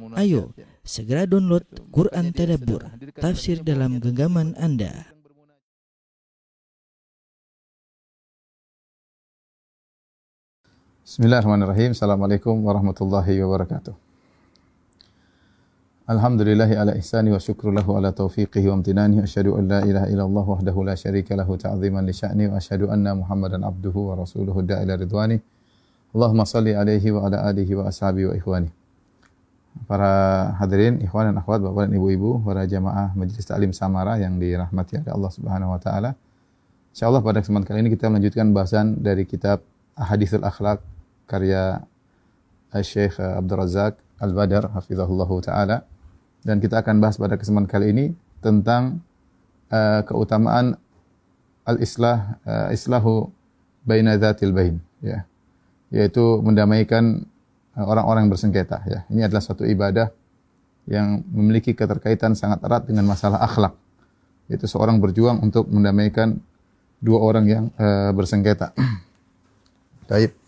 Ayo, segera download Quran Tadabbur, tafsir dalam genggaman Anda. Bismillahirrahmanirrahim. Assalamualaikum warahmatullahi wabarakatuh. Alhamdulillahi ala ihsani wa syukru lahu ala taufiqihi wa amtinani. Asyhadu an la ilaha illallah wahdahu la syarika lahu ta'ziman li sya'ni wa asyhadu anna Muhammadan abduhu wa rasuluhu da'ila ridwani. Allahumma salli alaihi wa ala alihi wa ashabihi wa ikhwani. Para hadirin, ikhwan dan akhwat, bapak dan ibu-ibu, para jamaah Majelis Taklim Samara yang dirahmati oleh Allah Subhanahu wa taala. Insyaallah pada kesempatan kali ini kita melanjutkan bahasan dari kitab Ahadithul Akhlaq karya Syekh Abdul Razak Al-Badar hafizahullahu taala dan kita akan bahas pada kesempatan kali ini tentang uh, keutamaan al-islah uh, islahu baina dzatil bain ya yaitu mendamaikan orang-orang yang bersengketa ya. Ini adalah suatu ibadah yang memiliki keterkaitan sangat erat dengan masalah akhlak. Yaitu seorang berjuang untuk mendamaikan dua orang yang uh, bersengketa. Baik.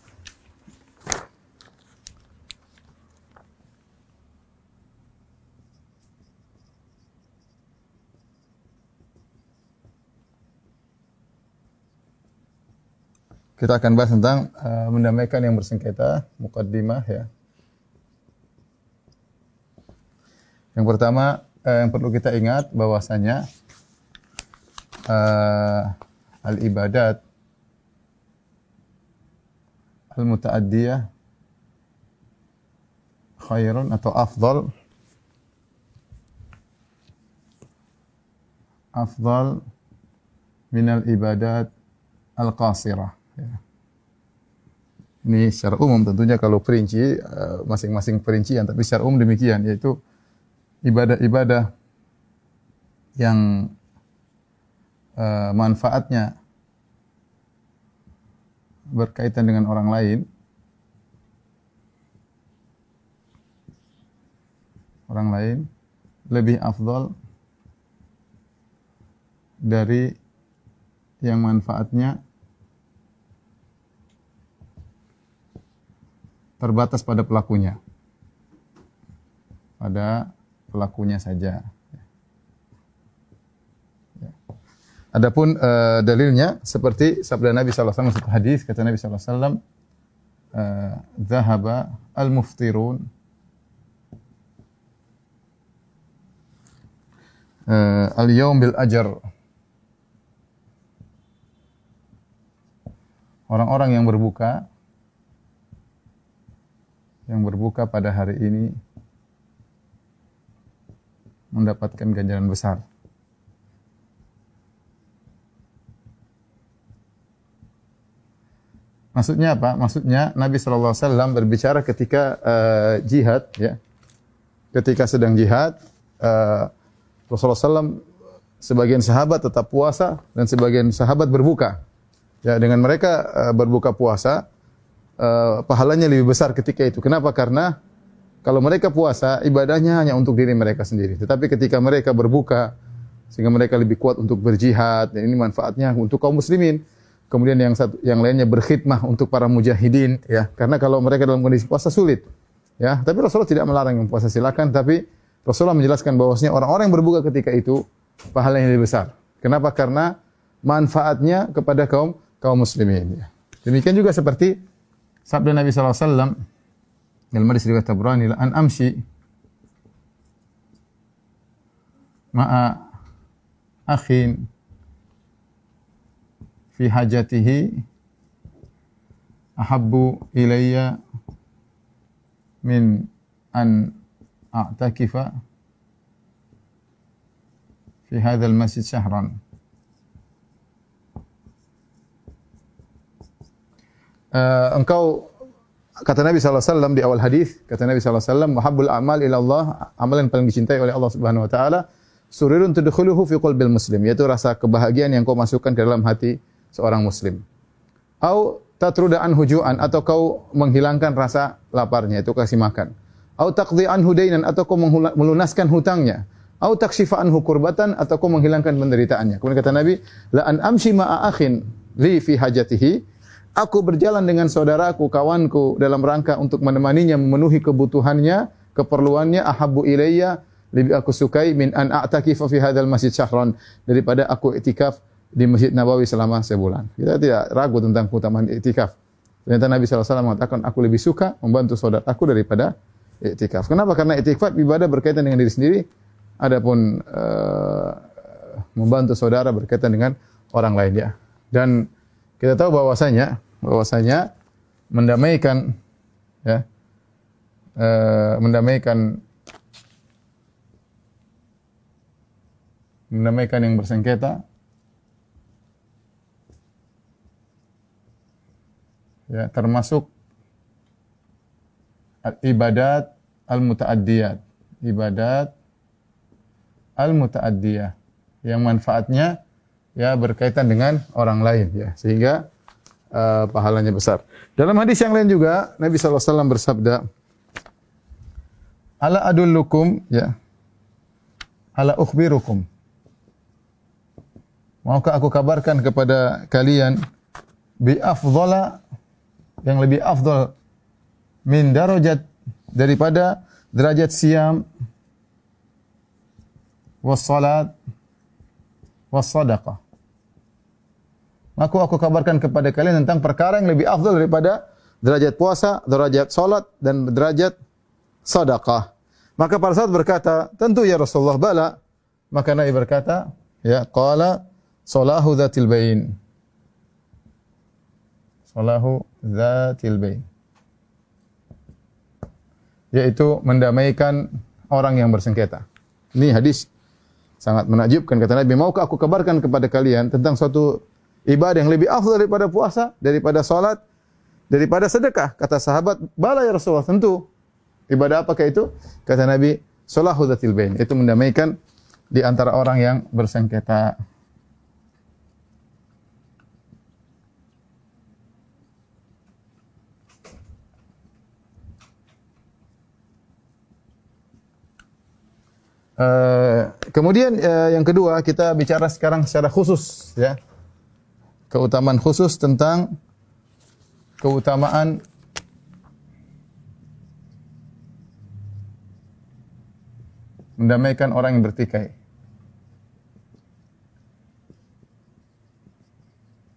Kita akan bahas tentang uh, mendamaikan yang bersengketa, mukaddimah ya. Yang pertama uh, yang perlu kita ingat bahwasanya uh, al-ibadat al-mutaaddiyah khairun atau afdal afdal minal ibadat al-qasirah Ya. Ini secara umum tentunya kalau perinci eh, masing-masing perincian tapi secara umum demikian yaitu ibadah-ibadah yang uh, manfaatnya berkaitan dengan orang lain orang lain lebih afdal dari yang manfaatnya terbatas pada pelakunya. Pada pelakunya saja. Ya. Adapun uh, dalilnya seperti sabda Nabi sallallahu alaihi wasallam hadis kata Nabi sallallahu alaihi wasallam uh, dhahaba al-muftirun uh, al-yawm bil ajar Orang-orang yang berbuka yang berbuka pada hari ini mendapatkan ganjaran besar. Maksudnya apa? Maksudnya Nabi Wasallam berbicara ketika uh, jihad, ya, ketika sedang jihad, uh, Rasulullah SAW sebagian sahabat tetap puasa dan sebagian sahabat berbuka. Ya, dengan mereka uh, berbuka puasa, uh, pahalanya lebih besar ketika itu. Kenapa? Karena kalau mereka puasa, ibadahnya hanya untuk diri mereka sendiri. Tetapi ketika mereka berbuka, sehingga mereka lebih kuat untuk berjihad, dan ini manfaatnya untuk kaum muslimin. Kemudian yang satu, yang lainnya berkhidmah untuk para mujahidin, ya. Karena kalau mereka dalam kondisi puasa sulit, ya. Tapi Rasulullah tidak melarang yang puasa silakan, tapi Rasulullah menjelaskan bahwasanya orang-orang yang berbuka ketika itu pahalanya lebih besar. Kenapa? Karena manfaatnya kepada kaum kaum muslimin. Ya. Demikian juga seperti Sabda Nabi wasallam dalam hadis riwayat Tabrani an amshi ma'a akhin fi hajatihi ahabbu ilayya min an a'takifa fi hadzal masjid syahran uh, engkau kata Nabi SAW di awal hadis kata Nabi SAW muhabbul amal ila Allah amal yang paling dicintai oleh Allah Subhanahu wa taala surirun tudkhuluhu fi qalbil muslim yaitu rasa kebahagiaan yang kau masukkan ke dalam hati seorang muslim. Au tatruda anhu ju'an atau kau menghilangkan rasa laparnya itu kasih makan. Au taqdi anhu dainan atau kau melunaskan hutangnya. Au takshifa anhu kurbatan atau kau menghilangkan penderitaannya. Kemudian kata Nabi la an amshi ma'a akhin li fi hajatihi Aku berjalan dengan saudaraku, kawanku dalam rangka untuk menemaninya memenuhi kebutuhannya keperluannya ahabbu ilayya lebih aku sukai min an a'takifa fi hadzal masjid syahran daripada aku iktikaf di Masjid Nabawi selama sebulan. Kita tidak ragu tentang keutamaan iktikaf. Ternyata Nabi SAW mengatakan aku lebih suka membantu saudara aku daripada iktikaf. Kenapa? Karena iktikaf ibadah berkaitan dengan diri sendiri. Adapun uh, membantu saudara berkaitan dengan orang lain ya. Dan kita tahu bahwasanya bahwasanya mendamaikan ya uh, mendamaikan mendamaikan yang bersengketa ya termasuk ibadat al-mutaaddiyat. Ibadat al-mutaaddiyah. Yang manfaatnya ya berkaitan dengan orang lain ya sehingga uh, pahalanya besar. Dalam hadis yang lain juga Nabi SAW bersabda Ala adullukum ya ala ukhbirukum Maukah aku kabarkan kepada kalian bi afdhala yang lebih afdal min darajat daripada derajat siam was salat was sadaqah. Maka aku kabarkan kepada kalian tentang perkara yang lebih afdal daripada derajat puasa, derajat salat dan derajat sedekah. Maka para sahabat berkata, tentu ya Rasulullah bala. Maka Nabi berkata, ya qala Salahu dzatil bain. Salahu dzatil bain. Yaitu mendamaikan orang yang bersengketa. Ini hadis sangat menakjubkan kata Nabi, "Maukah aku kabarkan kepada kalian tentang suatu ibadah yang lebih afdal daripada puasa, daripada salat, daripada sedekah?" Kata sahabat, "Bala ya Rasulullah, tentu." Ibadah apakah itu? Kata Nabi, "Salahu dzatil bain." Itu mendamaikan di antara orang yang bersengketa. Uh, kemudian uh, yang kedua kita bicara sekarang secara khusus ya. Keutamaan khusus tentang keutamaan mendamaikan orang yang bertikai.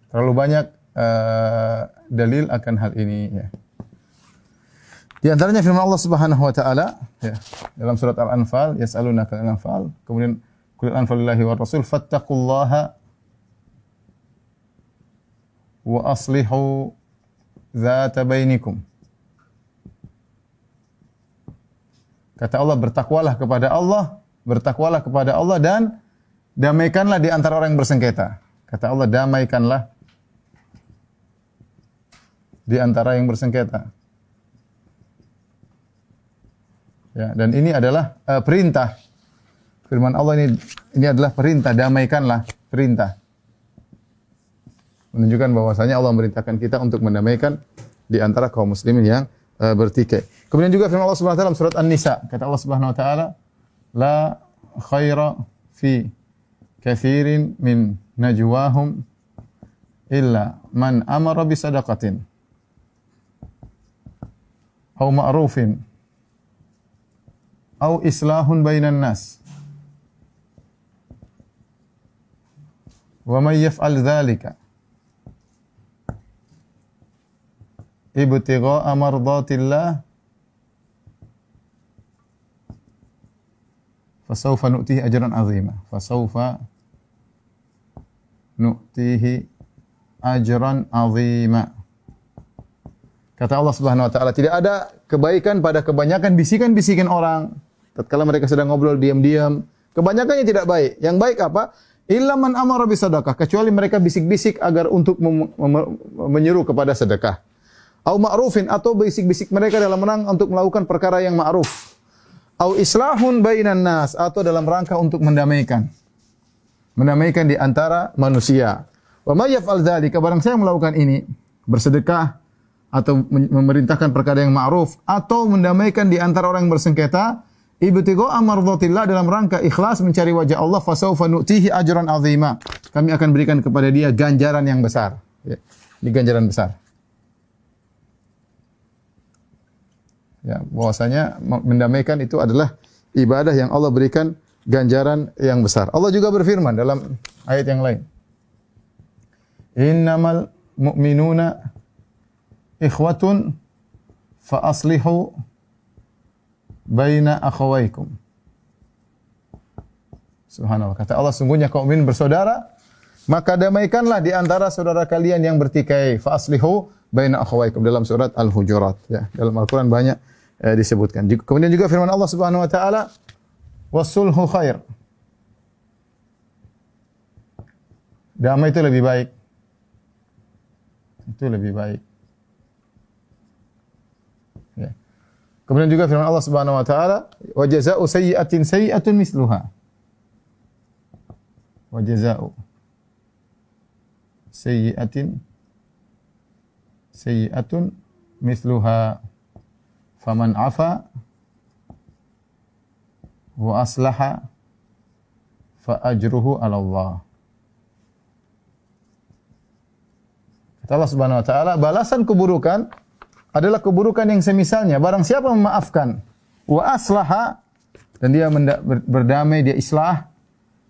Terlalu banyak uh, dalil akan hal ini ya. Di antaranya firman Allah Subhanahu wa taala ya, dalam surat Al-Anfal, yas'alunaka al-anfal, kemudian qul anfal lillahi wa rasul fattaqullaha wa aslihu dzata bainikum. Kata Allah bertakwalah kepada Allah, bertakwalah kepada Allah dan damaikanlah di antara orang yang bersengketa. Kata Allah damaikanlah di antara yang bersengketa. Ya, dan ini adalah uh, perintah. Firman Allah ini ini adalah perintah, damaikanlah, perintah. Menunjukkan bahwasanya Allah memerintahkan kita untuk mendamaikan di antara kaum muslimin yang uh, bertikai. Kemudian juga firman Allah Subhanahu wa taala surat An-Nisa, kata Allah Subhanahu wa taala, la khaira fi kathirin min najwahum illa man amara bi sadaqatin aw ma'rufin au islahun bainan nas. Wa may yaf'al dzalika ibtigha'a mardatillah fasawfa nu'tihi ajran 'azima. Fasawfa nu'tihi ajran 'azima. Kata Allah Subhanahu wa taala, tidak ada kebaikan pada kebanyakan bisikan-bisikan orang tatkala mereka sedang ngobrol diam-diam, kebanyakannya tidak baik. Yang baik apa? Illa man amara bisadaqah, kecuali mereka bisik-bisik agar untuk menyeru kepada sedekah. Au ma'rufin atau bisik-bisik mereka dalam rangka untuk melakukan perkara yang ma'ruf. Au islahun bainan nas atau dalam rangka untuk mendamaikan. Mendamaikan di antara manusia. Wa may yaf'al dzalika barang saya melakukan ini, bersedekah atau memerintahkan perkara yang ma'ruf atau mendamaikan di antara orang yang bersengketa, ibtigha amardhatillah dalam rangka ikhlas mencari wajah Allah fasaufa nu'tihi ajran azima. Kami akan berikan kepada dia ganjaran yang besar. Ya, di ganjaran besar. Ya, bahwasanya mendamaikan itu adalah ibadah yang Allah berikan ganjaran yang besar. Allah juga berfirman dalam ayat yang lain. Innamal mu'minuna ikhwatun fa aslihu baina akhawaikum. Subhanallah. Kata Allah, sungguhnya kaum mukmin bersaudara, maka damaikanlah di antara saudara kalian yang bertikai. Fa aslihu baina akhawaikum dalam surat Al-Hujurat ya. Dalam Al-Qur'an banyak eh, disebutkan. Kemudian juga firman Allah Subhanahu wa taala, wasulhu khair. Damai itu lebih baik. Itu lebih baik. Ya. Kemudian juga firman Allah Subhanahu wa taala, "Wa jazaa'u sayyi'atin sayyi'atun misluha." Wa jazaa'u sayyi'atin sayyi'atun misluha. Faman 'afa wa aslaha fa ajruhu 'ala Allah. Kata Allah Subhanahu wa taala, balasan keburukan adalah keburukan yang semisalnya. Barang siapa memaafkan wa aslaha dan dia berdamai, dia islah,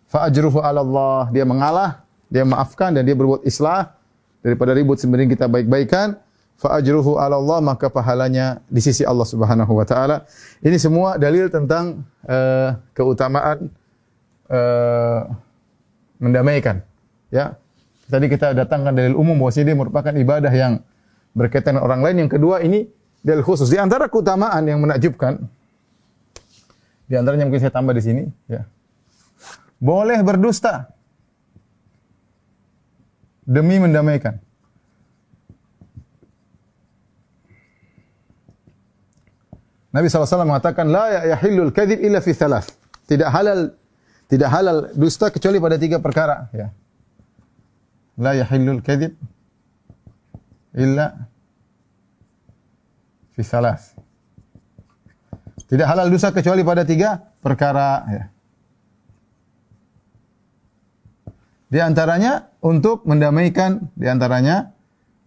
fa ajruhu 'ala Allah. Dia mengalah, dia maafkan dan dia berbuat islah daripada ribut sebenarnya kita baik-baikan fa ajruhu 'ala Allah maka pahalanya di sisi Allah Subhanahu wa taala. Ini semua dalil tentang uh, keutamaan uh, mendamaikan. Ya. Tadi kita datangkan dalil umum bahwa ini merupakan ibadah yang berkaitan dengan orang lain. Yang kedua ini dalil khusus. Di antara keutamaan yang menakjubkan di antaranya mungkin saya tambah di sini, ya. Boleh berdusta demi mendamaikan. Nabi SAW mengatakan la ya yahillul kadhib illa fi thalath. Tidak halal tidak halal dusta kecuali pada tiga perkara, ya. La yahillul kadhib illa fi thalath. Tidak halal dusta kecuali pada tiga perkara, ya. Di antaranya untuk mendamaikan, di antaranya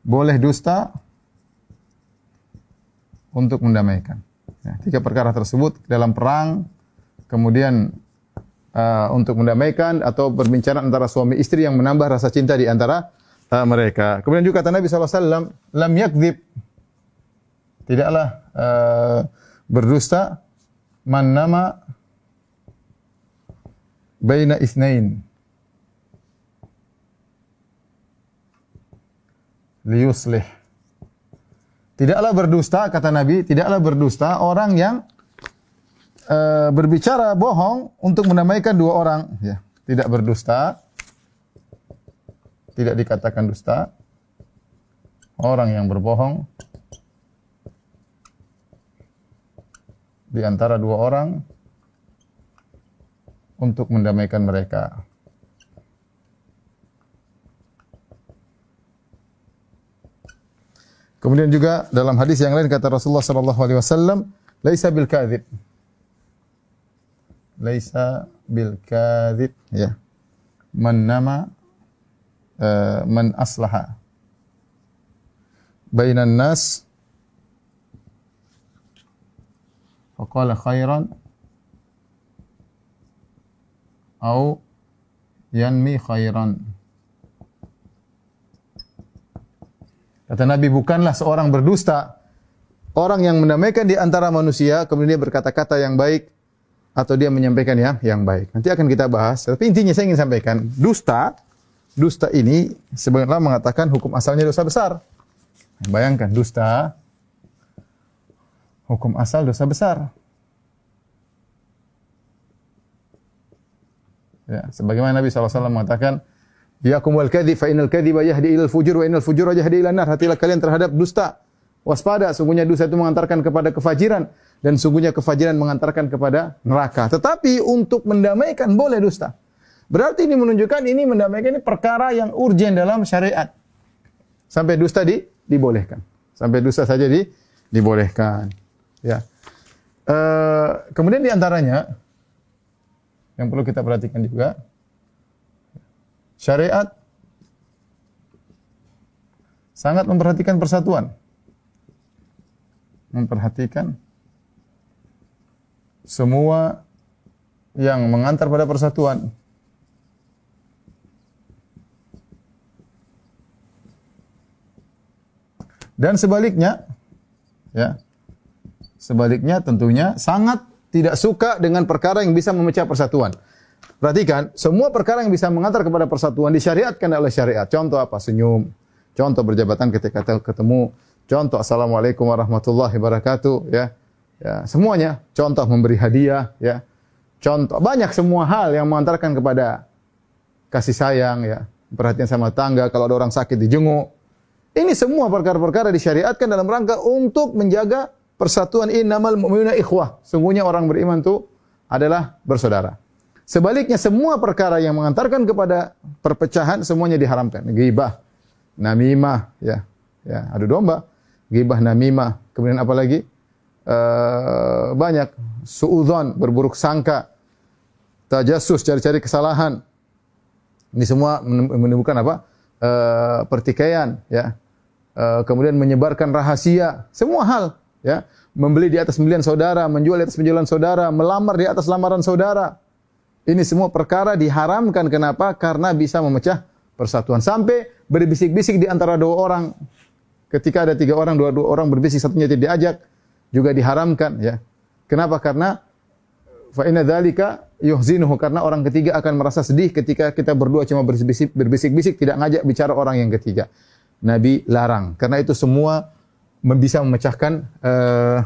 boleh dusta untuk mendamaikan. Ya, tiga perkara tersebut dalam perang, kemudian uh, untuk mendamaikan atau berbincang antara suami istri yang menambah rasa cinta di antara uh, mereka. Kemudian juga kata Nabi SAW, lam yakdzib, tidaklah uh, berdusta man nama baina isnain liyuslih Tidaklah berdusta kata Nabi, tidaklah berdusta orang yang e, berbicara bohong untuk mendamaikan dua orang, ya. Tidak berdusta. Tidak dikatakan dusta. Orang yang berbohong di antara dua orang untuk mendamaikan mereka. Kemudian juga dalam hadis yang lain kata Rasulullah sallallahu alaihi wasallam, "Laisa bil kadzib." Laisa bil kadzib, ya. Man nama uh, man aslaha. Bainan nas. Faqala khairan. Au yanmi khairan Kata Nabi, bukanlah seorang berdusta orang yang mendamaikan di antara manusia, kemudian dia berkata-kata yang baik, atau dia menyampaikan ya yang baik. Nanti akan kita bahas. Tapi intinya saya ingin sampaikan, dusta, dusta ini sebenarnya mengatakan hukum asalnya dosa besar. Bayangkan, dusta, hukum asal dosa besar. Ya, sebagaimana Nabi SAW mengatakan, Yakum wal kadhib fa innal kadhiba yahdi ilal fujur wa innal fujura yahdi ilan nar. Hatilah kalian terhadap dusta. Waspada, sungguhnya dusta itu mengantarkan kepada kefajiran dan sungguhnya kefajiran mengantarkan kepada neraka. Tetapi untuk mendamaikan boleh dusta. Berarti ini menunjukkan ini mendamaikan ini perkara yang urgen dalam syariat. Sampai dusta di, dibolehkan. Sampai dusta saja di, dibolehkan. Ya. E, kemudian di antaranya yang perlu kita perhatikan juga syariat sangat memperhatikan persatuan. Memperhatikan semua yang mengantar pada persatuan. Dan sebaliknya, ya, sebaliknya tentunya sangat tidak suka dengan perkara yang bisa memecah persatuan. Perhatikan, semua perkara yang bisa mengantar kepada persatuan disyariatkan oleh syariat. Contoh apa? Senyum. Contoh berjabatan ketika ketemu. Contoh Assalamualaikum warahmatullahi wabarakatuh. Ya. ya semuanya. Contoh memberi hadiah. Ya. Contoh banyak semua hal yang mengantarkan kepada kasih sayang. Ya. Perhatian sama tangga. Kalau ada orang sakit dijenguk. Ini semua perkara-perkara disyariatkan dalam rangka untuk menjaga persatuan innamal mu'minuna ikhwah. Sungguhnya orang beriman itu adalah bersaudara. Sebaliknya semua perkara yang mengantarkan kepada perpecahan semuanya diharamkan. Ghibah, namimah, ya, ya, adu domba, ghibah, namimah. Kemudian apa lagi? Uh, banyak suudzon, berburuk sangka, tajasus, cari-cari kesalahan. Ini semua menemukan apa? Uh, pertikaian, ya. Uh, kemudian menyebarkan rahasia, semua hal, ya. Membeli di atas pembelian saudara, menjual di atas penjualan saudara, melamar di atas lamaran saudara ini semua perkara diharamkan kenapa? Karena bisa memecah persatuan. Sampai berbisik-bisik di antara dua orang. Ketika ada tiga orang, dua, dua orang berbisik, satunya tidak diajak, juga diharamkan. ya. Kenapa? Karena fa inna dzalika yuhzinuhu karena orang ketiga akan merasa sedih ketika kita berdua cuma berbisik berbisik tidak ngajak bicara orang yang ketiga. Nabi larang karena itu semua bisa memecahkan uh,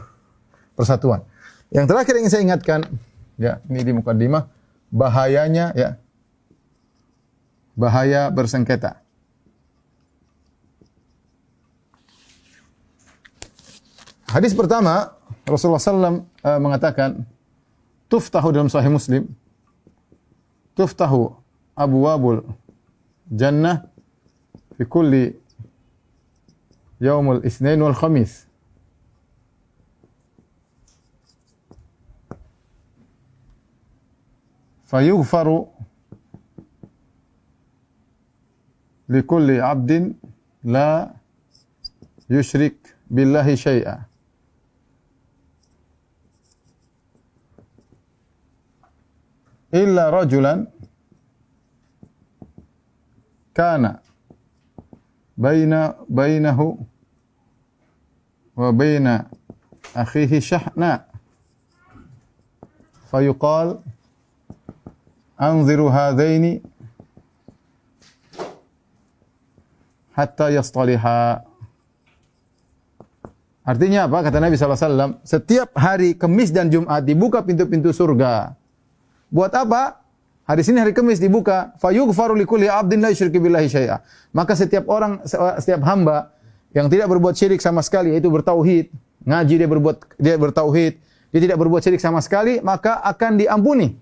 persatuan. Yang terakhir yang saya ingatkan, ya ini di mukadimah bahayanya ya. Bahaya bersengketa. Hadis pertama Rasulullah SAW uh, mengatakan tuftahu dalam Sahih Muslim. Tuftahu abwabul jannah fi kulli yaumul isnin wal khamis fayughfaru likulli abdin la yushrik billahi syai'a. Illa rajulan kana baina bainahu wa baina akhihi syahna fayuqal anziru hadaini hatta yastaliha. Artinya apa? Kata Nabi SAW, setiap hari Kemis dan Jumat dibuka pintu-pintu surga. Buat apa? Hari sini hari Kemis dibuka, fayughfaru likulli 'abdin la yusyriku billahi syai'a. Maka setiap orang setiap hamba yang tidak berbuat syirik sama sekali yaitu bertauhid, ngaji dia berbuat dia bertauhid, dia tidak berbuat syirik sama sekali, maka akan diampuni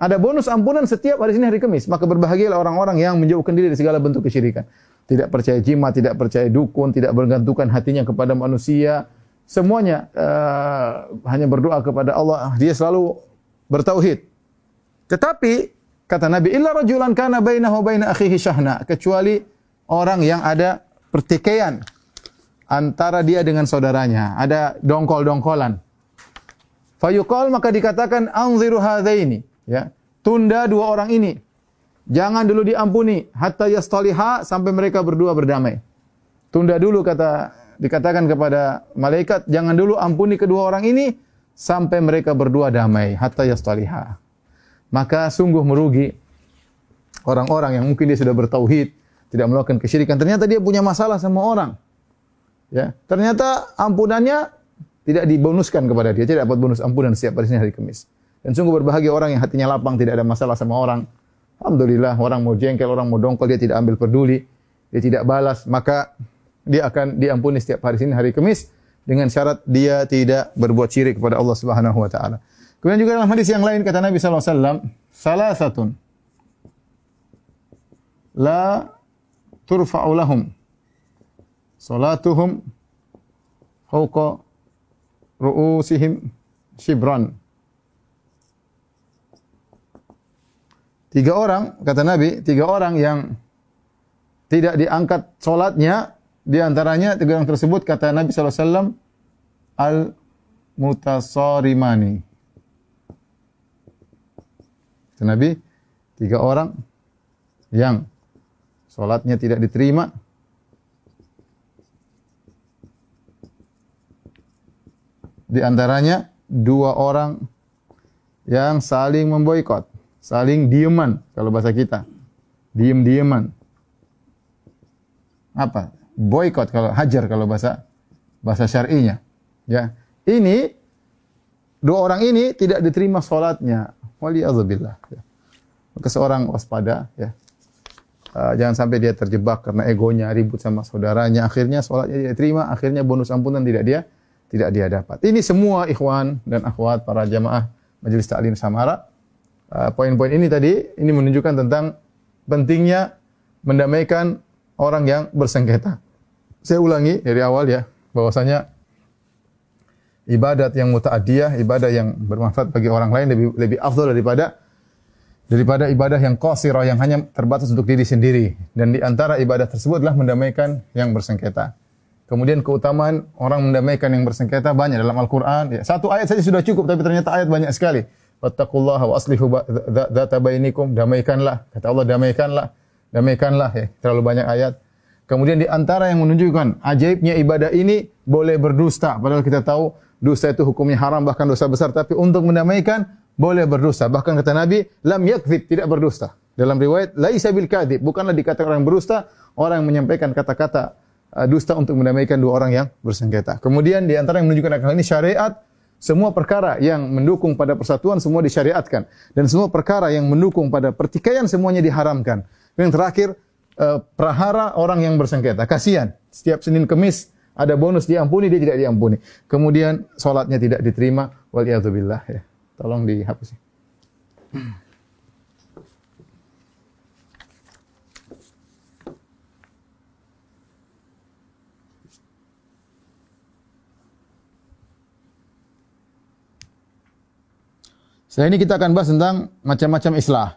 ada bonus ampunan setiap hari Senin hari Kamis. Maka berbahagialah orang-orang yang menjauhkan diri dari segala bentuk kesyirikan. Tidak percaya jimat, tidak percaya dukun, tidak bergantungkan hatinya kepada manusia. Semuanya uh, hanya berdoa kepada Allah. Dia selalu bertauhid. Tetapi kata Nabi, illa rajulan kana bainahu baina akhihi syahna, kecuali orang yang ada pertikaian antara dia dengan saudaranya, ada dongkol-dongkolan. Fayuqal maka dikatakan anziru hadzaini Ya. Tunda dua orang ini. Jangan dulu diampuni hatta yastaliha sampai mereka berdua berdamai. Tunda dulu kata dikatakan kepada malaikat, jangan dulu ampuni kedua orang ini sampai mereka berdua damai hatta yastaliha. Maka sungguh merugi orang-orang yang mungkin dia sudah bertauhid, tidak melakukan kesyirikan, ternyata dia punya masalah sama orang. Ya, ternyata ampunannya tidak dibonuskan kepada dia, tidak dapat bonus ampunan setiap hari hari Kamis. Dan sungguh berbahagia orang yang hatinya lapang, tidak ada masalah sama orang. Alhamdulillah, orang mau jengkel, orang mau dongkol, dia tidak ambil peduli, dia tidak balas, maka dia akan diampuni setiap hari Senin, hari Kamis dengan syarat dia tidak berbuat syirik kepada Allah Subhanahu wa taala. Kemudian juga dalam hadis yang lain kata Nabi alaihi wasallam, "Salasatun la turfa'u lahum salatuhum fawqa ru'usihim shibran." Tiga orang, kata Nabi, tiga orang yang tidak diangkat solatnya, di antaranya tiga orang tersebut, kata Nabi SAW, al mutasarimani. Kata Nabi, tiga orang yang sholatnya tidak diterima, di antaranya dua orang yang saling memboikot, saling dieman kalau bahasa kita. Diem-dieman. Apa? Boikot kalau hajar kalau bahasa bahasa syar'inya. Ya. Ini dua orang ini tidak diterima salatnya. Waliyadzubillah. Ya. Maka seorang waspada ya. Uh, jangan sampai dia terjebak karena egonya ribut sama saudaranya, akhirnya salatnya tidak diterima, akhirnya bonus ampunan tidak dia tidak dia dapat. Ini semua ikhwan dan akhwat para jamaah Majelis Taklim Samara. Uh, poin-poin ini tadi ini menunjukkan tentang pentingnya mendamaikan orang yang bersengketa. Saya ulangi dari awal ya, bahwasanya ibadat yang muta'adiyah, ibadah yang bermanfaat bagi orang lain lebih lebih afdal daripada daripada ibadah yang qasirah yang hanya terbatas untuk diri sendiri dan di antara ibadah tersebut adalah mendamaikan yang bersengketa. Kemudian keutamaan orang mendamaikan yang bersengketa banyak dalam Al-Qur'an. Ya, satu ayat saja sudah cukup tapi ternyata ayat banyak sekali. Wattaqullaha wa aslihu dzata bainikum, damaikanlah. Kata Allah damaikanlah. Damaikanlah ya. Terlalu banyak ayat. Kemudian di antara yang menunjukkan ajaibnya ibadah ini boleh berdusta. Padahal kita tahu dusta itu hukumnya haram bahkan dosa besar. Tapi untuk mendamaikan boleh berdusta. Bahkan kata Nabi, lam yakzib, tidak berdusta. Dalam riwayat, laisa bil kadhib, bukanlah dikatakan orang berdusta, orang yang menyampaikan kata-kata uh, dusta untuk mendamaikan dua orang yang bersengketa. Kemudian di antara yang menunjukkan akal ini syariat, semua perkara yang mendukung pada persatuan semua disyariatkan dan semua perkara yang mendukung pada pertikaian semuanya diharamkan. Yang terakhir uh, prahara orang yang bersengketa. Kasihan, setiap Senin Kemis ada bonus diampuni dia tidak diampuni. Kemudian salatnya tidak diterima wal ya. Tolong dihapus. Setelah ini kita akan bahas tentang macam-macam islah.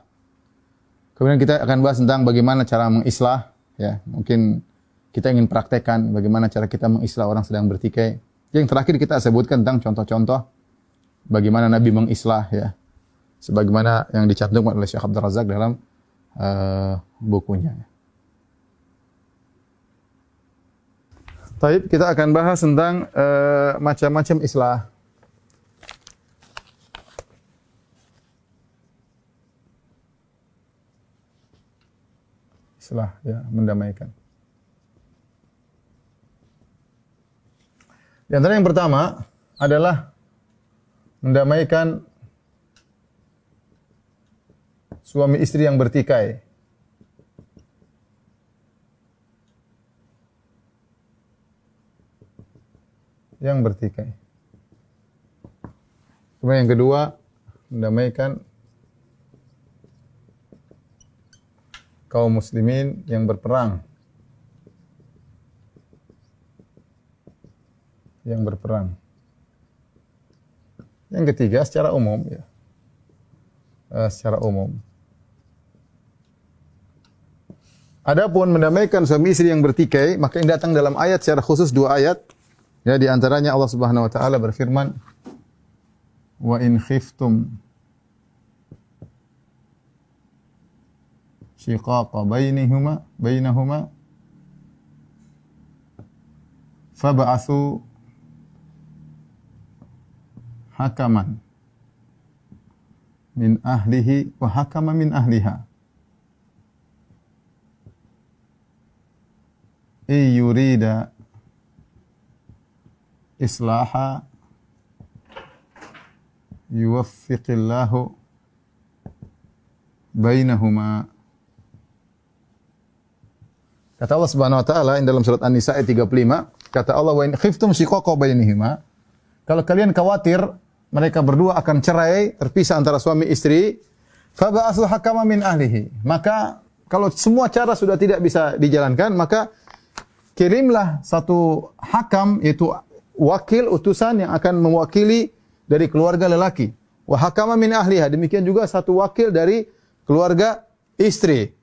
Kemudian kita akan bahas tentang bagaimana cara mengislah. Ya, mungkin kita ingin praktekkan bagaimana cara kita mengislah orang sedang bertikai. Yang terakhir kita sebutkan tentang contoh-contoh bagaimana Nabi mengislah ya. Sebagaimana yang dicantumkan oleh Syekh Abdul Razak dalam uh, bukunya. Taib kita akan bahas tentang uh, macam-macam islah. Islah ya, mendamaikan. Di antara yang pertama adalah mendamaikan suami istri yang bertikai. Yang bertikai. Kemudian yang kedua, mendamaikan kaum muslimin yang berperang. Yang berperang. Yang ketiga secara umum ya. Uh, secara umum. Adapun mendamaikan suami istri yang bertikai, maka yang datang dalam ayat secara khusus dua ayat. Ya di antaranya Allah Subhanahu wa taala berfirman, "Wa in khiftum shiqaqa bainihuma bainahuma fab'athu hakaman min ahlihi wa hakama min ahliha. I yurida islaha yuwaffiqillahu bainahuma. Kata Allah Subhanahu wa taala dalam surat An-Nisa ayat 35, kata Allah wa in khiftum shiqaqa bainihima, kalau kalian khawatir mereka berdua akan cerai, terpisah antara suami istri, faba'athu hakama min ahlihi. Maka kalau semua cara sudah tidak bisa dijalankan, maka kirimlah satu hakam yaitu wakil utusan yang akan mewakili dari keluarga lelaki. Wa hakama min ahliha. Demikian juga satu wakil dari keluarga istri.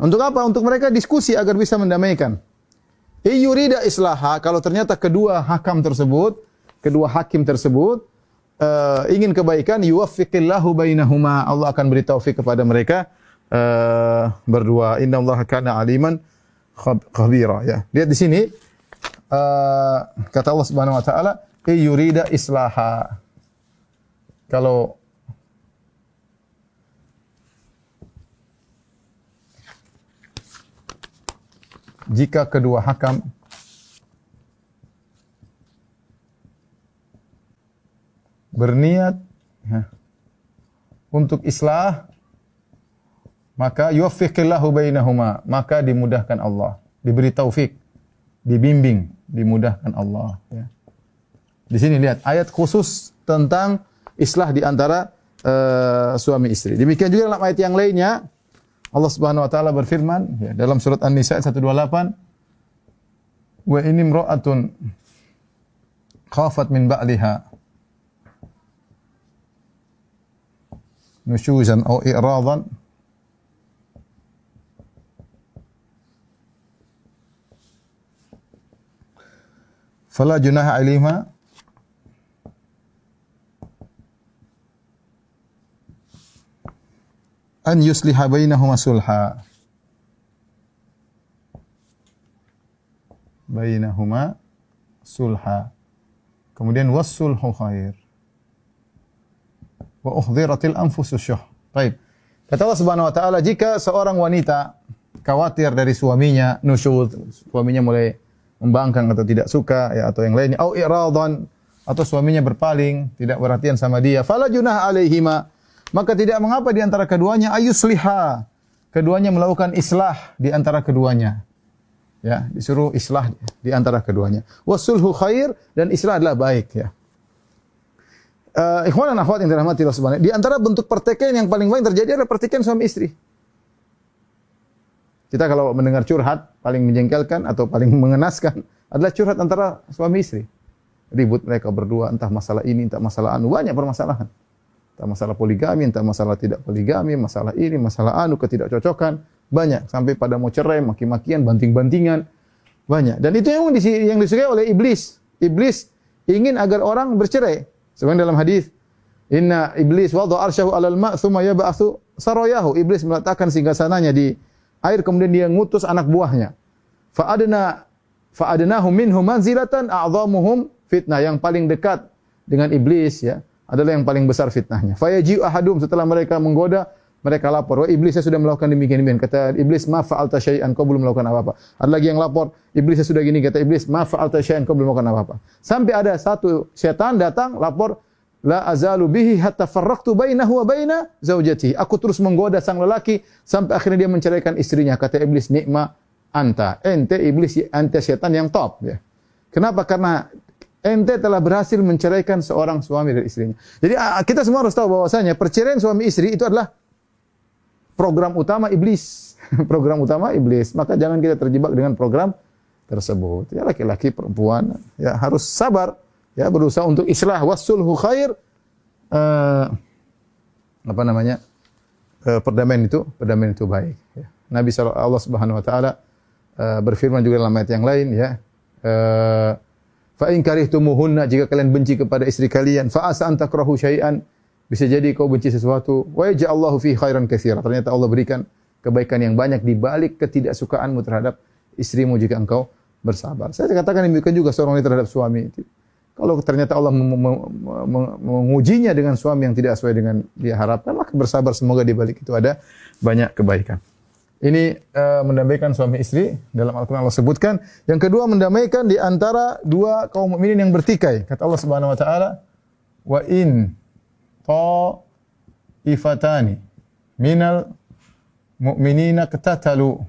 Untuk apa? Untuk mereka diskusi agar bisa mendamaikan. Iyurida islaha kalau ternyata kedua hakam tersebut, kedua hakim tersebut uh, ingin kebaikan yuwaffiqillahu bainahuma. Allah akan beri taufik kepada mereka uh, berdua. Innallaha kana aliman khabira ya. Lihat di sini uh, kata Allah Subhanahu wa taala, "Yurida islaha." Kalau jika kedua hakam berniat ya, untuk islah maka yuwaffiqillahu bainahuma maka dimudahkan Allah diberi taufik dibimbing dimudahkan Allah ya. di sini lihat ayat khusus tentang islah di antara uh, suami istri demikian juga dalam ayat yang lainnya Allah Subhanahu wa taala berfirman ya, dalam surat An-Nisa 128 wa ini imra'atun khafat min ba'liha nusyuzan atau i'radan. Fala junaha alaihima an yusliha bainahuma sulha bainahuma sulha kemudian wasulhu khair. wa uhdhiratil anfusus syuh. Baik. Kata Allah Subhanahu wa taala jika seorang wanita khawatir dari suaminya nusyuz suaminya mulai membangkang atau tidak suka ya atau yang lainnya au iradan atau suaminya berpaling tidak perhatian sama dia fala junah alaihima maka tidak mengapa di antara keduanya ayusliha. Keduanya melakukan islah di antara keduanya. Ya, disuruh islah di antara keduanya. Wasulhu khair dan islah adalah baik ya. Uh, ikhwan dan akhwat yang dirahmati Allah Subhanahu Di antara bentuk pertikaian yang paling banyak terjadi adalah pertikaian suami istri. Kita kalau mendengar curhat paling menjengkelkan atau paling mengenaskan adalah curhat antara suami istri. Ribut mereka berdua entah masalah ini, entah masalah anu, banyak permasalahan. Entah masalah poligami, entah masalah tidak poligami, masalah ini, masalah anu, ketidakcocokan, banyak. Sampai pada mau cerai, maki-makian, banting-bantingan, banyak. Dan itu yang, yang disukai oleh iblis. Iblis ingin agar orang bercerai. Sebenarnya dalam hadis, Inna iblis wadha arsyahu alal ma' thumma yab'athu sarayahu. Iblis meletakkan singgasananya di air kemudian dia ngutus anak buahnya. Fa'adna fa'adnahum minhum manzilatan a'dhamuhum fitnah yang paling dekat dengan iblis ya adalah yang paling besar fitnahnya. Fayaji'u ahadum setelah mereka menggoda, mereka lapor, "Wah, iblis saya sudah melakukan demikian demikian." Kata iblis, "Ma fa'alta syai'an, kau belum melakukan apa-apa." Ada lagi yang lapor, "Iblis saya sudah gini." Kata iblis, "Ma fa'alta syai'an, kau belum melakukan apa-apa." Sampai ada satu setan datang lapor, "La azalu bihi hatta farraqtu bainahu wa baina zaujati." Aku terus menggoda sang lelaki sampai akhirnya dia menceraikan istrinya. Kata iblis, "Nikma anta." Ente iblis, ente setan yang top ya. Kenapa? Karena ente telah berhasil menceraikan seorang suami dari istrinya. Jadi kita semua harus tahu bahwasanya perceraian suami istri itu adalah program utama iblis. program utama iblis. Maka jangan kita terjebak dengan program tersebut. Ya laki-laki, perempuan ya harus sabar ya berusaha untuk islah wasulhu khair uh, apa namanya? Uh, perdamaian itu, perdamaian itu baik ya. Nabi sallallahu Subhanahu wa taala uh, berfirman juga dalam ayat yang lain ya. Uh, Fa in karihtumuhunna jika kalian benci kepada istri kalian, fa asa an takrahu syai'an bisa jadi kau benci sesuatu. Wa yaj'allahu fi khairan katsira. Ternyata Allah berikan kebaikan yang banyak di balik ketidaksukaanmu terhadap istrimu jika engkau bersabar. Saya katakan demikian juga seorang wanita terhadap suami. Kalau ternyata Allah mengujinya dengan suami yang tidak sesuai dengan dia harapkan, maka bersabar semoga di balik itu ada banyak kebaikan. Ini uh, mendamaikan suami istri dalam Al-Qur'an Allah sebutkan. Yang kedua mendamaikan di antara dua kaum mukminin yang bertikai. Kata Allah Subhanahu wa taala, "Wa in ta'ifatani minal mu'minina qatatalu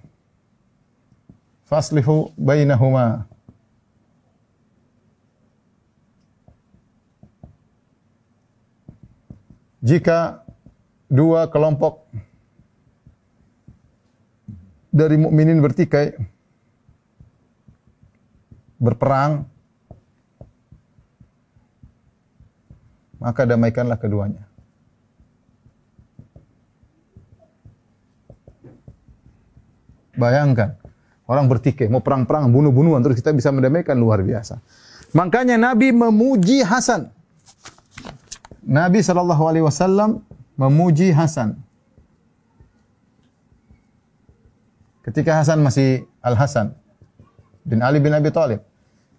faslihu bainahuma." Jika dua kelompok dari mukminin bertikai berperang maka damaikanlah keduanya. Bayangkan, orang bertikai, mau perang-perang, bunuh-bunuhan, terus kita bisa mendamaikan luar biasa. Makanya Nabi memuji Hasan. Nabi sallallahu alaihi wasallam memuji Hasan. Ketika Hasan masih Al Hasan bin Ali bin Abi Thalib.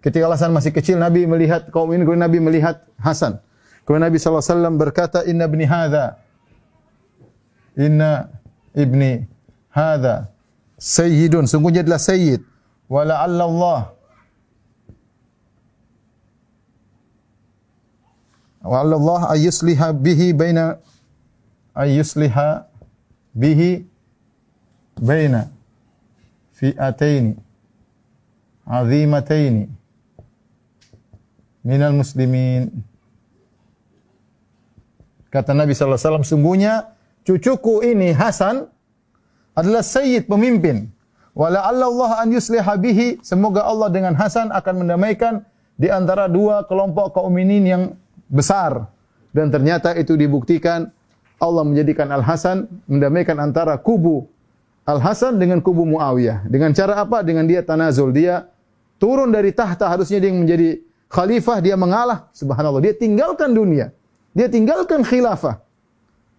Ketika Hasan masih kecil Nabi melihat kaum ini kemudian Nabi melihat Hasan. Kemudian Nabi wasallam berkata inna ibni hadza inna ibni hadza sayyidun. Sungguhnya adalah sayyid. Wa la'alla Allah. Wa Allah ayusliha bihi baina ayusliha bihi baina fi'ataini azimataini minal muslimin kata Nabi sallallahu alaihi wasallam sungguhnya cucuku ini Hasan adalah sayyid pemimpin. Wala Allah an yusliha bihi. Semoga Allah dengan Hasan akan mendamaikan di antara dua kelompok kaum mukminin yang besar. Dan ternyata itu dibuktikan Allah menjadikan Al Hasan mendamaikan antara kubu Al Hasan dengan kubu Muawiyah. Dengan cara apa? Dengan dia tanazul, dia turun dari tahta harusnya dia menjadi khalifah, dia mengalah. Subhanallah, dia tinggalkan dunia. Dia tinggalkan khilafah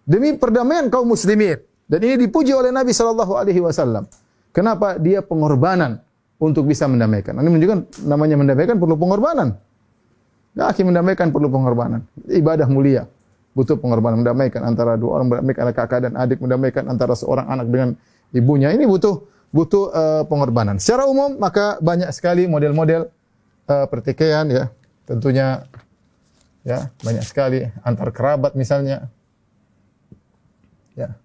demi perdamaian kaum muslimin. Dan ini dipuji oleh Nabi sallallahu alaihi wasallam. Kenapa? Dia pengorbanan untuk bisa mendamaikan. Ini menunjukkan namanya mendamaikan perlu pengorbanan. Laki mendamaikan perlu pengorbanan. Ibadah mulia butuh pengorbanan mendamaikan antara dua orang mendamaikan kakak dan adik mendamaikan antara seorang anak dengan ibunya ini butuh butuh uh, pengorbanan. Secara umum maka banyak sekali model-model uh, pertikaian ya. Tentunya ya banyak sekali antar kerabat misalnya. Ya.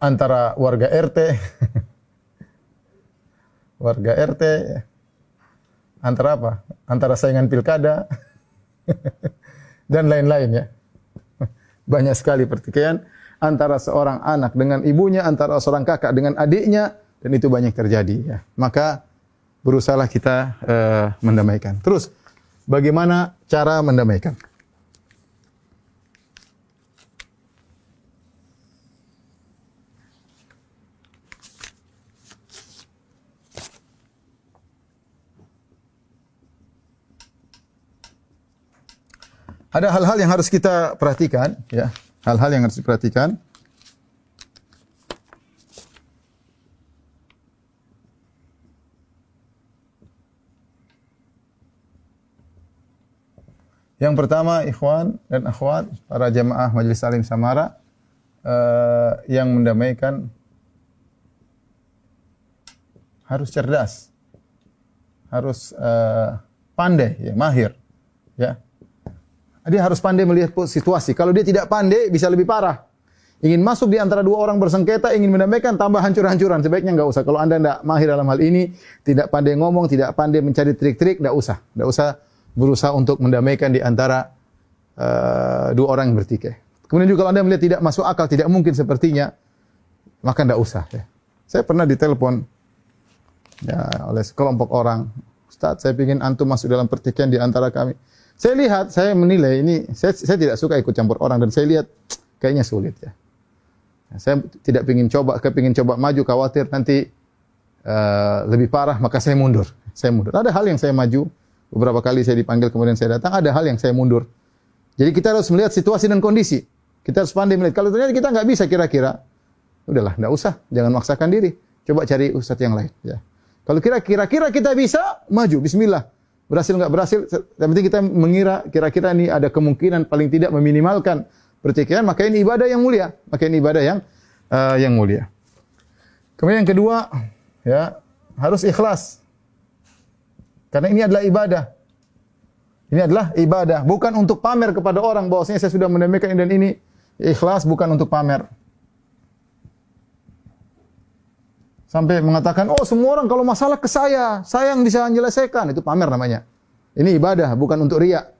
Antara warga RT warga RT ya antara apa? Antara saingan pilkada dan lain-lain ya. Banyak sekali pertikaian antara seorang anak dengan ibunya, antara seorang kakak dengan adiknya dan itu banyak terjadi ya. Maka berusahalah kita uh, mendamaikan. Terus bagaimana cara mendamaikan? Ada hal-hal yang harus kita perhatikan, ya. Hal-hal yang harus diperhatikan. Yang pertama, ikhwan dan akhwat, para jamaah Majelis Salim Samara uh, yang mendamaikan harus cerdas, harus uh, pandai, ya, mahir, ya dia harus pandai melihat situasi. Kalau dia tidak pandai, bisa lebih parah. Ingin masuk di antara dua orang bersengketa, ingin mendamaikan, tambah hancur-hancuran. Sebaiknya nggak usah. Kalau anda tidak mahir dalam hal ini, tidak pandai ngomong, tidak pandai mencari trik-trik, nggak usah. Nggak usah berusaha untuk mendamaikan di antara uh, dua orang yang bertikai. Kemudian juga kalau anda melihat tidak masuk akal, tidak mungkin sepertinya, maka nggak usah. Ya. Saya pernah ditelepon ya, oleh sekelompok orang, Ustaz, saya ingin antum masuk dalam pertikaian di antara kami. Saya lihat, saya menilai ini, saya, saya tidak suka ikut campur orang dan saya lihat kayaknya sulit ya. Saya tidak ingin coba, kepingin coba maju, khawatir nanti uh, lebih parah, maka saya mundur. Saya mundur. Ada hal yang saya maju, beberapa kali saya dipanggil kemudian saya datang, ada hal yang saya mundur. Jadi kita harus melihat situasi dan kondisi. Kita harus pandai melihat. Kalau ternyata kita nggak bisa kira-kira, udahlah, nggak usah, jangan maksakan diri. Coba cari ustadz yang lain. Ya. Kalau kira-kira kita bisa, maju. Bismillah berhasil nggak berhasil, yang penting kita mengira kira-kira ini ada kemungkinan paling tidak meminimalkan pertikaian, maka ini ibadah yang mulia, maka ini ibadah yang uh, yang mulia. Kemudian yang kedua, ya harus ikhlas, karena ini adalah ibadah. Ini adalah ibadah, bukan untuk pamer kepada orang bahwasanya saya sudah mendamaikan ini dan ini. Ikhlas bukan untuk pamer. Sampai mengatakan, oh semua orang kalau masalah ke saya, saya yang bisa menyelesaikan. Itu pamer namanya. Ini ibadah, bukan untuk riak.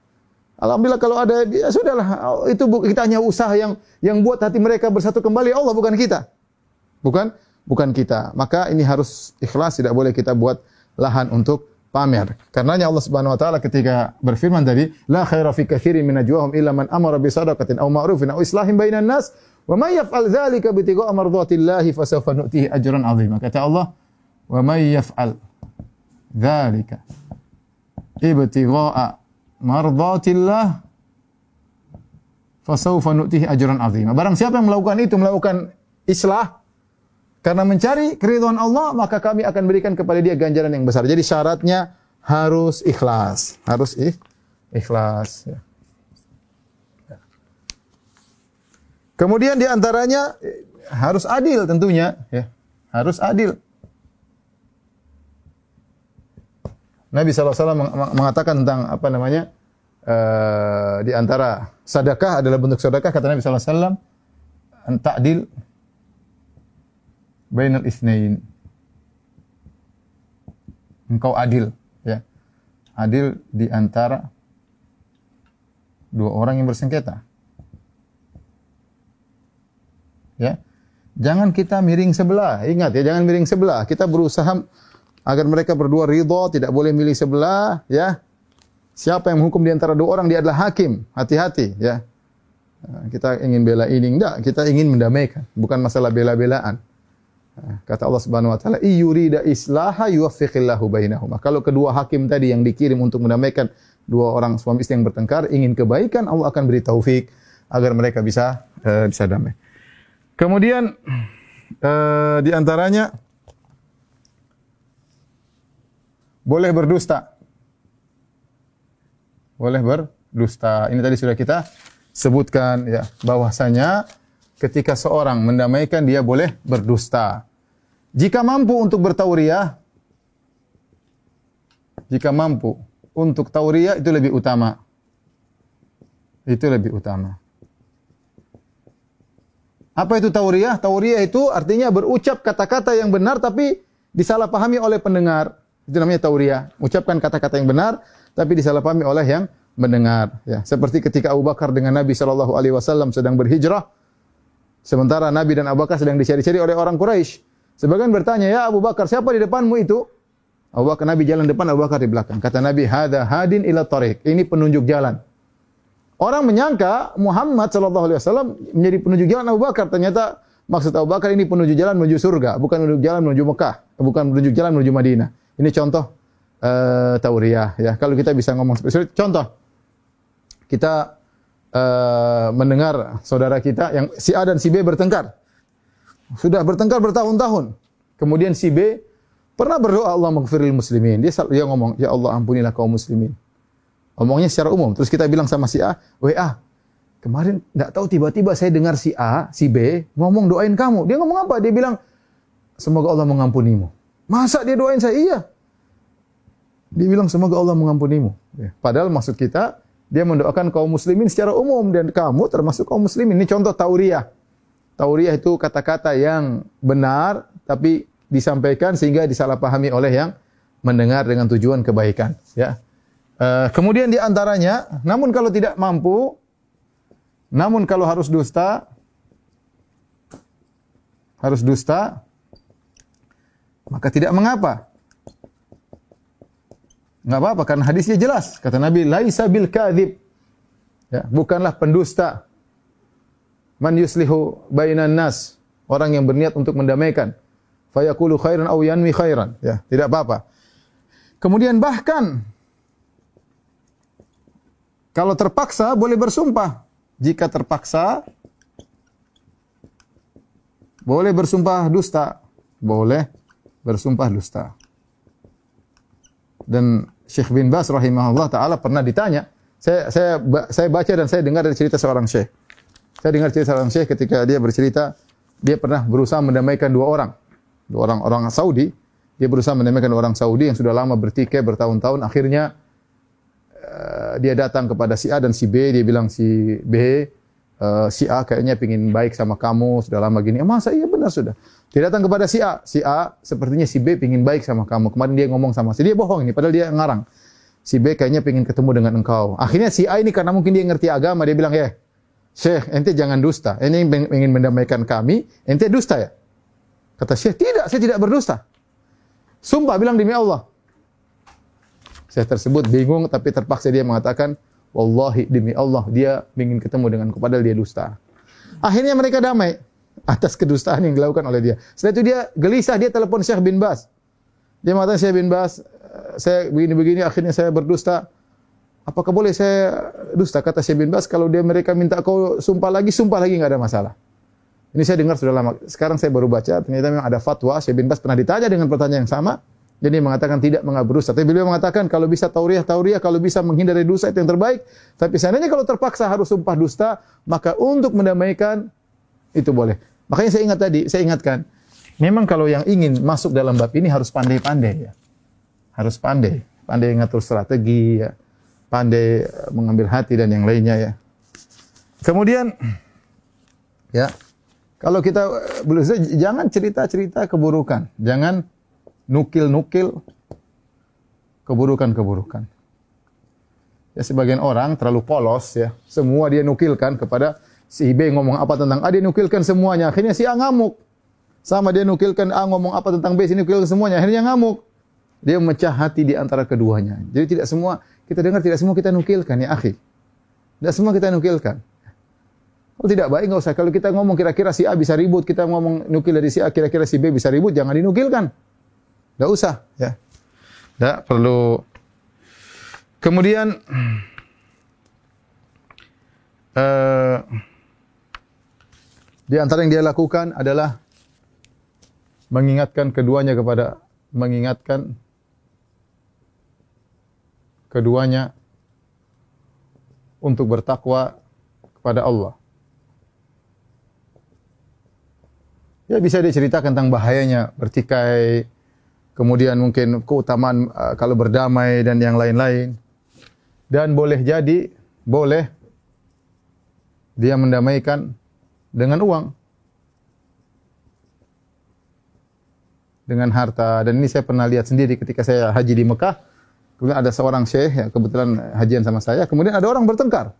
Alhamdulillah kalau ada, ya sudahlah. Itu kita hanya usaha yang yang buat hati mereka bersatu kembali. Allah bukan kita. Bukan bukan kita. Maka ini harus ikhlas, tidak boleh kita buat lahan untuk pamer. Karenanya Allah Subhanahu wa taala ketika berfirman tadi, la khaira fi katsirin min najwahum illa man amara bi sadaqatin aw ma'rufin aw islahin bainan nas Wa may yaf'al dzalika bitigha'a mardhatillahi fasawfa nu'tihi ajran 'azima. Kata Allah, "Wa may yaf'al dzalika ibtigha'a mardhatillah fasawfa nu'tihi ajran azima. Barang siapa yang melakukan itu, melakukan islah karena mencari keridhaan Allah, maka kami akan berikan kepada dia ganjaran yang besar. Jadi syaratnya harus ikhlas, harus ikhlas. Ya. Kemudian di antaranya eh, harus adil tentunya, ya. Harus adil. Nabi SAW mengatakan tentang apa namanya uh, di antara sedekah adalah bentuk sedekah kata Nabi SAW ta'dil bainal isnain engkau adil ya adil di antara dua orang yang bersengketa ya jangan kita miring sebelah ingat ya jangan miring sebelah kita berusaha agar mereka berdua ridho, tidak boleh milih sebelah, ya. Siapa yang menghukum di antara dua orang dia adalah hakim. Hati-hati, ya. Nah, kita ingin bela ini enggak, kita ingin mendamaikan, bukan masalah bela-belaan. Nah, kata Allah Subhanahu wa taala, "Iyurida islaha yuwaffiqillahu bainahuma." Kalau kedua hakim tadi yang dikirim untuk mendamaikan dua orang suami istri yang bertengkar ingin kebaikan, Allah akan beri taufik agar mereka bisa uh, bisa damai. Kemudian uh, di antaranya boleh berdusta. Boleh berdusta. Ini tadi sudah kita sebutkan ya bahwasanya ketika seorang mendamaikan dia boleh berdusta. Jika mampu untuk bertauriah jika mampu untuk tauriah itu lebih utama. Itu lebih utama. Apa itu tauriah? Tauriah itu artinya berucap kata-kata yang benar tapi disalahpahami oleh pendengar. Itu namanya tauriah. Ucapkan kata-kata yang benar tapi disalahpahami oleh yang mendengar ya. Seperti ketika Abu Bakar dengan Nabi sallallahu alaihi wasallam sedang berhijrah sementara Nabi dan Abu Bakar sedang dicari-cari oleh orang Quraisy. Sebagian bertanya, "Ya Abu Bakar, siapa di depanmu itu?" Abu Bakar Nabi jalan depan, Abu Bakar di belakang. Kata Nabi, "Hada hadin ila tariq." Ini penunjuk jalan. Orang menyangka Muhammad sallallahu alaihi wasallam menjadi penunjuk jalan Abu Bakar. Ternyata maksud Abu Bakar ini penunjuk jalan menuju surga, bukan penunjuk jalan menuju Mekah, bukan penunjuk jalan menuju Madinah. Ini contoh uh, tauriah ya. Kalau kita bisa ngomong spesifik, contoh kita uh, mendengar saudara kita yang si A dan si B bertengkar. Sudah bertengkar bertahun-tahun. Kemudian si B pernah berdoa Allah maghfiril muslimin. Dia dia ngomong, "Ya Allah ampunilah kaum muslimin." Omongnya secara umum. Terus kita bilang sama si A, "WA, kemarin nggak tahu tiba-tiba saya dengar si A, si B ngomong doain kamu." Dia ngomong apa? Dia bilang, "Semoga Allah mengampunimu." Masa dia doain saya? Iya. Dia bilang semoga Allah mengampunimu. Ya. Padahal maksud kita dia mendoakan kaum muslimin secara umum dan kamu termasuk kaum muslimin. Ini contoh tauriah. Tauriah itu kata-kata yang benar tapi disampaikan sehingga disalahpahami oleh yang mendengar dengan tujuan kebaikan. Ya. Uh, kemudian di antaranya, namun kalau tidak mampu, namun kalau harus dusta, harus dusta, maka tidak mengapa. Enggak apa-apa karena hadisnya jelas. Kata Nabi, laisa bil kadzib. Ya, bukanlah pendusta. Man yuslihu bainan nas. Orang yang berniat untuk mendamaikan. Fayaqulu khairan aw yanmi khairan. Ya, tidak apa-apa. Kemudian bahkan kalau terpaksa boleh bersumpah. Jika terpaksa boleh bersumpah dusta. Boleh bersumpah dusta. Dan Syekh bin Bas rahimahullah taala pernah ditanya, saya saya saya baca dan saya dengar dari cerita seorang syekh. Saya dengar cerita seorang syekh ketika dia bercerita dia pernah berusaha mendamaikan dua orang. Dua orang orang Saudi, dia berusaha mendamaikan orang Saudi yang sudah lama bertikai bertahun-tahun akhirnya dia datang kepada si A dan si B, dia bilang si B uh, si A kayaknya pingin baik sama kamu, sudah lama gini. Eh, masa iya benar sudah. Dia datang kepada si A. Si A sepertinya si B pingin baik sama kamu. Kemarin dia ngomong sama si dia bohong ini, padahal dia ngarang. Si B kayaknya pingin ketemu dengan engkau. Akhirnya si A ini karena mungkin dia ngerti agama, dia bilang, ya, Syekh, ente jangan dusta. Ini ingin mendamaikan kami, ente dusta ya? Kata Syekh, tidak, saya tidak berdusta. Sumpah bilang demi Allah. Saya tersebut bingung tapi terpaksa dia mengatakan, Wallahi demi Allah dia ingin ketemu denganku padahal dia dusta. Akhirnya mereka damai atas kedustaan yang dilakukan oleh dia. Setelah itu dia gelisah, dia telepon Syekh bin Bas. Dia mengatakan Syekh bin Bas, saya begini-begini akhirnya saya berdusta. apakah boleh saya dusta? Kata Syekh bin Bas, kalau dia mereka minta kau sumpah lagi, sumpah lagi nggak ada masalah. Ini saya dengar sudah lama. Sekarang saya baru baca, ternyata memang ada fatwa. Syekh bin Bas pernah ditanya dengan pertanyaan yang sama. Jadi mengatakan tidak mengabur dosa. Tapi beliau mengatakan kalau bisa tauriah, tauriah. Kalau bisa menghindari dosa itu yang terbaik. Tapi seandainya kalau terpaksa harus sumpah dusta, maka untuk mendamaikan itu boleh. Makanya saya ingat tadi, saya ingatkan. Memang kalau yang ingin masuk dalam bab ini harus pandai-pandai ya. Harus pandai. Pandai ngatur strategi ya. Pandai mengambil hati dan yang lainnya ya. Kemudian ya kalau kita belum jangan cerita-cerita keburukan, jangan nukil-nukil keburukan-keburukan. Ya sebagian orang terlalu polos ya, semua dia nukilkan kepada si B ngomong apa tentang A dia nukilkan semuanya, akhirnya si A ngamuk. Sama dia nukilkan A ngomong apa tentang B, si nukilkan semuanya, akhirnya ngamuk. Dia memecah hati di antara keduanya. Jadi tidak semua kita dengar tidak semua kita nukilkan ya akhi. Tidak semua kita nukilkan. Kalau tidak baik nggak usah. Kalau kita ngomong kira-kira si A bisa ribut, kita ngomong nukil dari si A kira-kira si B bisa ribut, jangan dinukilkan. Tidak usah, ya. Tidak perlu. Kemudian uh, di antara yang dia lakukan adalah mengingatkan keduanya kepada mengingatkan keduanya untuk bertakwa kepada Allah. Ya bisa diceritakan tentang bahayanya bertikai, kemudian mungkin keutamaan uh, kalau berdamai dan yang lain-lain. Dan boleh jadi, boleh dia mendamaikan dengan uang. Dengan harta. Dan ini saya pernah lihat sendiri ketika saya haji di Mekah. Kemudian ada seorang syekh, ya, kebetulan hajian sama saya. Kemudian ada orang bertengkar.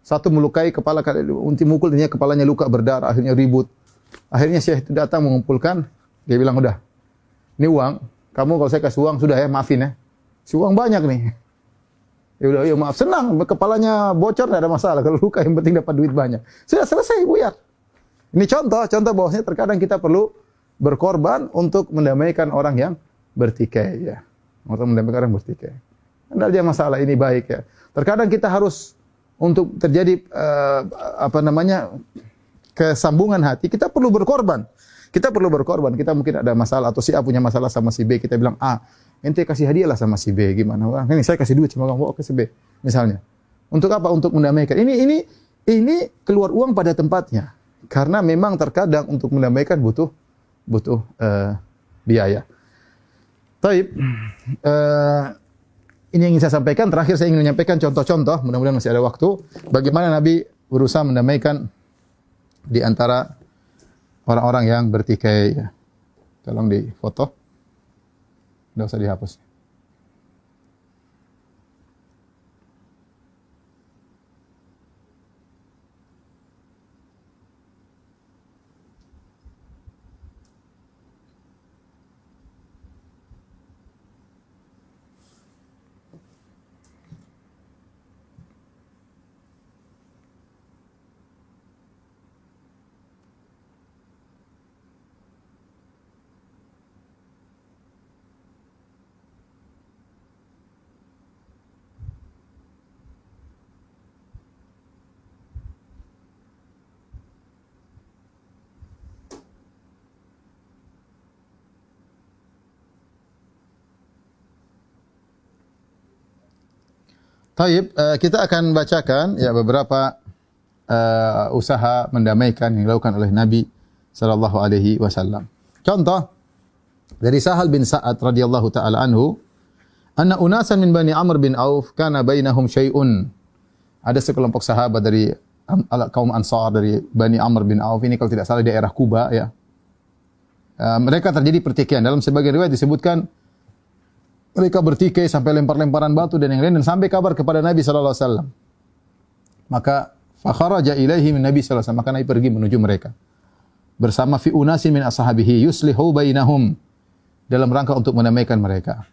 Satu melukai kepala, unti mukul, kepalanya luka berdarah, akhirnya ribut. Akhirnya Syekh itu datang mengumpulkan, dia bilang, udah, ini uang, kamu kalau saya kasih uang, sudah ya, maafin ya. Si uang banyak nih. Ya udah, ya maaf, senang, kepalanya bocor, tidak ada masalah. Kalau luka yang penting dapat duit banyak. Sudah selesai, buyar. Ini contoh, contoh bahwasanya terkadang kita perlu berkorban untuk mendamaikan orang yang bertikai ya. Untuk mendamaikan orang bertikai. Tidak ada masalah ini baik ya. Terkadang kita harus untuk terjadi uh, apa namanya kesambungan hati, kita perlu berkorban. Kita perlu berkorban. Kita mungkin ada masalah atau si A punya masalah sama si B, kita bilang A, ente kasih hadiah lah sama si B. Gimana? Wah, ini saya kasih duit sama kamu, oke si B. Misalnya. Untuk apa? Untuk mendamaikan. Ini ini ini keluar uang pada tempatnya. Karena memang terkadang untuk mendamaikan butuh butuh uh, biaya. Taib. Uh, ini yang ingin saya sampaikan. Terakhir saya ingin menyampaikan contoh-contoh. Mudah-mudahan masih ada waktu. Bagaimana Nabi berusaha mendamaikan di antara orang-orang yang bertikai. Ya. Tolong di foto. Tidak usah dihapus. Taib, uh, kita akan bacakan ya beberapa uh, usaha mendamaikan yang dilakukan oleh Nabi sallallahu alaihi wasallam. Contoh dari Sahal bin Sa'ad radhiyallahu taala anhu, anna unasan min Bani Amr bin Auf kana bainahum syai'un. Ada sekelompok sahabat dari kaum Ansar dari Bani Amr bin Auf ini kalau tidak salah daerah Kuba ya. Uh, mereka terjadi pertikaian. Dalam sebagian riwayat disebutkan mereka bertikai sampai lempar-lemparan batu dan yang lain dan sampai kabar kepada Nabi sallallahu alaihi wasallam. Maka fakharaja ilaihi min Nabi sallallahu alaihi wasallam. Maka Nabi pergi menuju mereka. Bersama fi unasin min ashabihi yuslihu bainahum dalam rangka untuk menamaikan mereka.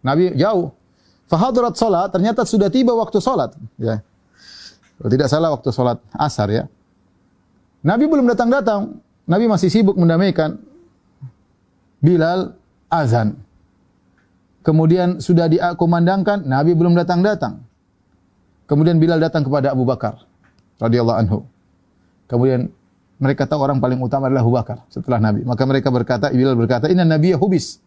Nabi jauh. Fahadrat salat, ternyata sudah tiba waktu salat, ya. Kalau tidak salah waktu salat asar ya. Nabi belum datang-datang. Nabi masih sibuk mendamaikan. Bilal azan. Kemudian sudah dikumandangkan, Nabi belum datang-datang. Kemudian Bilal datang kepada Abu Bakar radhiyallahu anhu. Kemudian mereka tahu orang paling utama adalah Abu Bakar setelah Nabi. Maka mereka berkata, Bilal berkata, "Inna nabiyya hubis."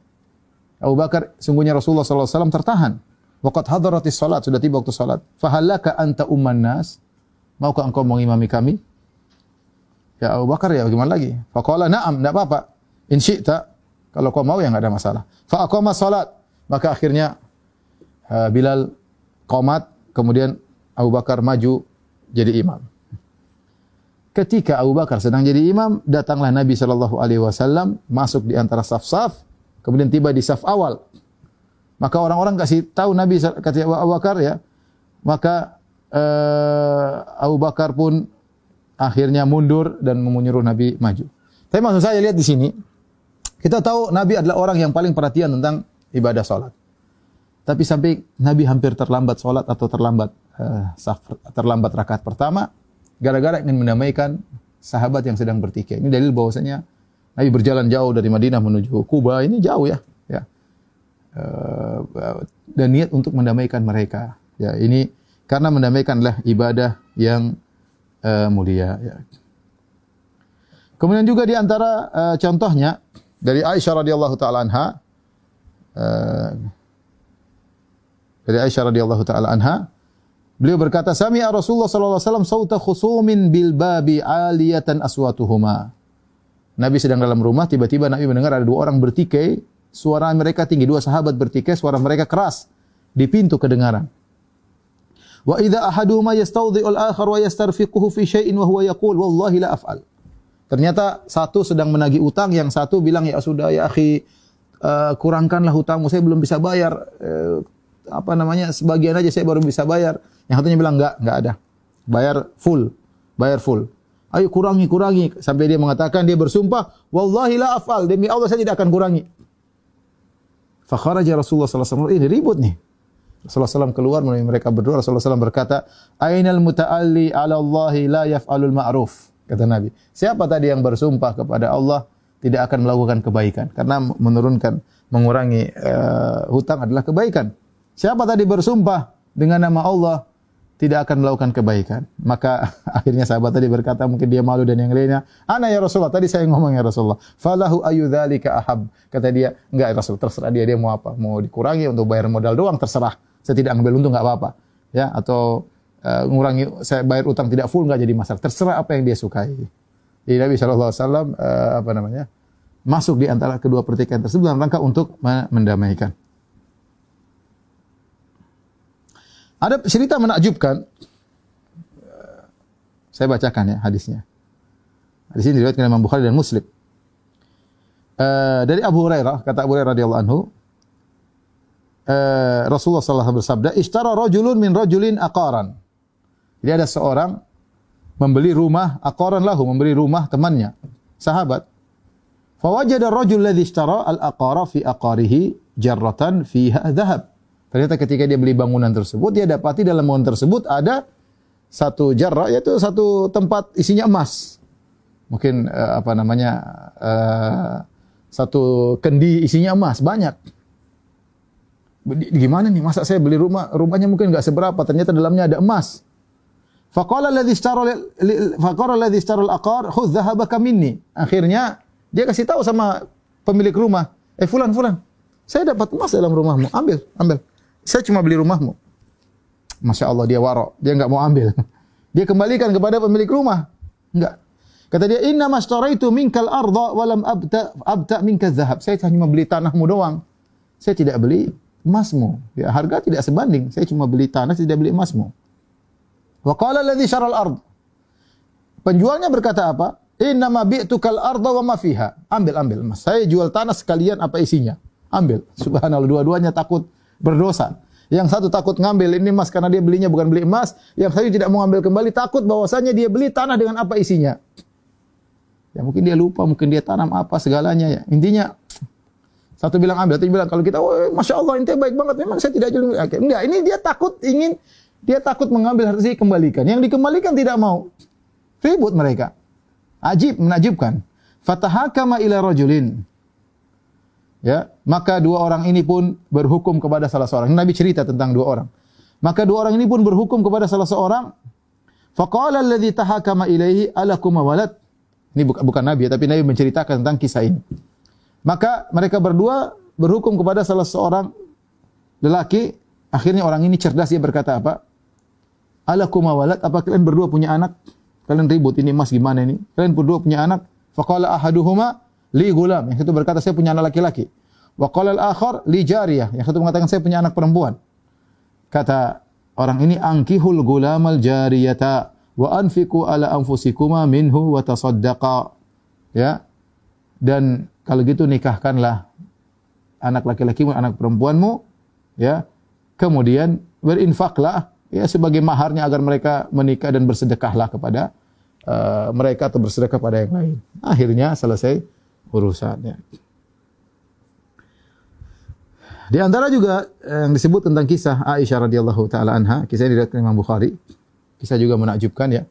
Abu Bakar, sungguhnya Rasulullah SAW tertahan. Waqat hadaratis salat, sudah tiba waktu salat. Fahallaka anta umman nas? Maukah engkau mengimami kami? Ya Abu Bakar ya bagaimana lagi? Faqala na'am, enggak apa-apa. In syi'ta, kalau kau mau ya enggak ada masalah. Fa aqama salat. Maka akhirnya uh, Bilal qomat, kemudian Abu Bakar maju jadi imam. Ketika Abu Bakar sedang jadi imam, datanglah Nabi Shallallahu Alaihi Wasallam masuk di antara saf-saf, kemudian tiba di saf awal. Maka orang-orang kasih tahu Nabi kata Abu Bakar ya, maka uh, Abu Bakar pun akhirnya mundur dan menyuruh Nabi maju. Tapi maksud saya lihat di sini, kita tahu Nabi adalah orang yang paling perhatian tentang ibadah sholat. Tapi sampai Nabi hampir terlambat sholat atau terlambat uh, terlambat rakaat pertama, gara-gara ingin mendamaikan sahabat yang sedang bertikai. Ini dalil bahwasanya Nabi berjalan jauh dari Madinah menuju Kuba. Ini jauh ya, ya. Uh, dan niat untuk mendamaikan mereka. Ya, ini karena mendamaikanlah ibadah yang uh, mulia. Ya. Kemudian juga di antara uh, contohnya dari Aisyah radhiyallahu taala anha uh, dari Aisyah radhiyallahu taala anha Beliau berkata, "Sami'a Rasulullah sallallahu alaihi wasallam sauta khusumin bil babi aliyatan aswatuhuma." Nabi sedang dalam rumah, tiba-tiba Nabi mendengar ada dua orang bertikai, suara mereka tinggi, dua sahabat bertikai, suara mereka keras di pintu kedengaran. Wa idza ahaduhuma yastawdhi'ul akhar wa yastarfiquhu fi syai'in wa huwa yaqul wallahi la af'al. Ternyata satu sedang menagih utang, yang satu bilang ya sudah ya akhi uh, kurangkanlah hutangmu, saya belum bisa bayar. Uh, apa namanya sebagian aja saya baru bisa bayar. Yang satunya bilang enggak, enggak ada. Bayar full, bayar full. Ayo kurangi, kurangi. Sampai dia mengatakan, dia bersumpah, Wallahi la afal, demi Allah saya tidak akan kurangi. Fakharaja Rasulullah SAW, ini ribut nih. Rasulullah SAW keluar, mereka berdua, Rasulullah SAW berkata, Ainal muta'alli ala Allahi la yaf'alul ma'ruf. Kata Nabi. Siapa tadi yang bersumpah kepada Allah tidak akan melakukan kebaikan. Karena menurunkan, mengurangi uh, hutang adalah kebaikan. Siapa tadi bersumpah dengan nama Allah tidak akan melakukan kebaikan. Maka akhirnya sahabat tadi berkata mungkin dia malu dan yang lainnya. Ana ya Rasulullah. Tadi saya ngomong ya Rasulullah. Falahu ayyudzalika ahab. Kata dia, enggak ya Rasul, terserah dia dia mau apa. Mau dikurangi untuk bayar modal doang terserah. Saya tidak ambil untung enggak apa-apa. Ya, atau uh, ngurangi saya bayar utang tidak full enggak jadi masalah. Terserah apa yang dia sukai. Jadi Nabi sallallahu alaihi wasallam uh, apa namanya? masuk di antara kedua pertikaian tersebut dalam rangka untuk mendamaikan. Ada cerita menakjubkan. Saya bacakan ya hadisnya. Hadis ini diriwayatkan Imam Bukhari dan Muslim. Uh, dari Abu Hurairah, kata Abu Hurairah radhiyallahu anhu, uh, Rasulullah sallallahu bersabda, "Ishtara rajulun min rajulin aqaran." Jadi ada seorang membeli rumah aqaran lahu, membeli rumah temannya, sahabat. Fawajada ar-rajul alladhi ishtara al-aqara fi aqarihi jarratan fiha dhahab. Ternyata ketika dia beli bangunan tersebut, dia dapati dalam bangunan tersebut ada satu jarra, yaitu satu tempat isinya emas. Mungkin uh, apa namanya uh, satu kendi isinya emas banyak. Gimana nih? Masa saya beli rumah, rumahnya mungkin nggak seberapa, ternyata dalamnya ada emas. Faqala alladhi ishtara faqala alladhi ishtara al-aqar khudh dhahabaka minni. Akhirnya dia kasih tahu sama pemilik rumah, "Eh fulan fulan, saya dapat emas dalam rumahmu, ambil, ambil." Saya cuma beli rumahmu. Masya Allah dia warok. Dia nggak mau ambil. Dia kembalikan kepada pemilik rumah. Enggak. Kata dia, Inna itu minkal arda walam abta, abta minka zahab. Saya cuma beli tanahmu doang. Saya tidak beli emasmu. Ya, harga tidak sebanding. Saya cuma beli tanah, saya tidak beli emasmu. Wa qala alladhi syaral ard. Penjualnya berkata apa? Inna ma bi'tukal arda wa ma fiha. Ambil, ambil emas. Saya jual tanah sekalian apa isinya. Ambil. Subhanallah, dua-duanya takut berdosa. Yang satu takut ngambil ini emas karena dia belinya bukan beli emas. Yang satu tidak mau ngambil kembali takut bahwasanya dia beli tanah dengan apa isinya. Ya mungkin dia lupa, mungkin dia tanam apa segalanya ya. Intinya satu bilang ambil, satu bilang kalau kita, oh masya Allah ini baik banget. Memang saya tidak jual. Enggak, ini dia takut ingin dia takut mengambil harus dikembalikan. Yang dikembalikan tidak mau. Ribut mereka. Ajib, menajibkan. Fatahakama ila rajulin ya maka dua orang ini pun berhukum kepada salah seorang. Nabi cerita tentang dua orang. Maka dua orang ini pun berhukum kepada salah seorang. Faqala alladhi tahakama ilaihi alakum walad. Ini bukan, bukan Nabi tapi Nabi menceritakan tentang kisah ini. Maka mereka berdua berhukum kepada salah seorang lelaki. Akhirnya orang ini cerdas dia berkata apa? Alakum walad. Apa kalian berdua punya anak? Kalian ribut ini mas gimana ini? Kalian berdua punya anak? Faqala ahaduhuma li gulam. Yang itu berkata saya punya anak laki-laki. Wa qala al-akhar li jariyah. Yang satu mengatakan saya punya anak perempuan. Kata orang ini angkihul gulamal jariyata wa anfiqu ala anfusikuma minhu wa tasaddaqa. Ya. Dan kalau gitu nikahkanlah anak laki-lakimu, anak perempuanmu, ya. Kemudian berinfaklah ya sebagai maharnya agar mereka menikah dan bersedekahlah kepada uh, mereka atau bersedekah pada yang lain. Akhirnya selesai urusannya. Di antara juga yang disebut tentang kisah Aisyah radhiyallahu taala anha, kisah ini diriwayatkan Imam Bukhari. Kisah juga menakjubkan ya.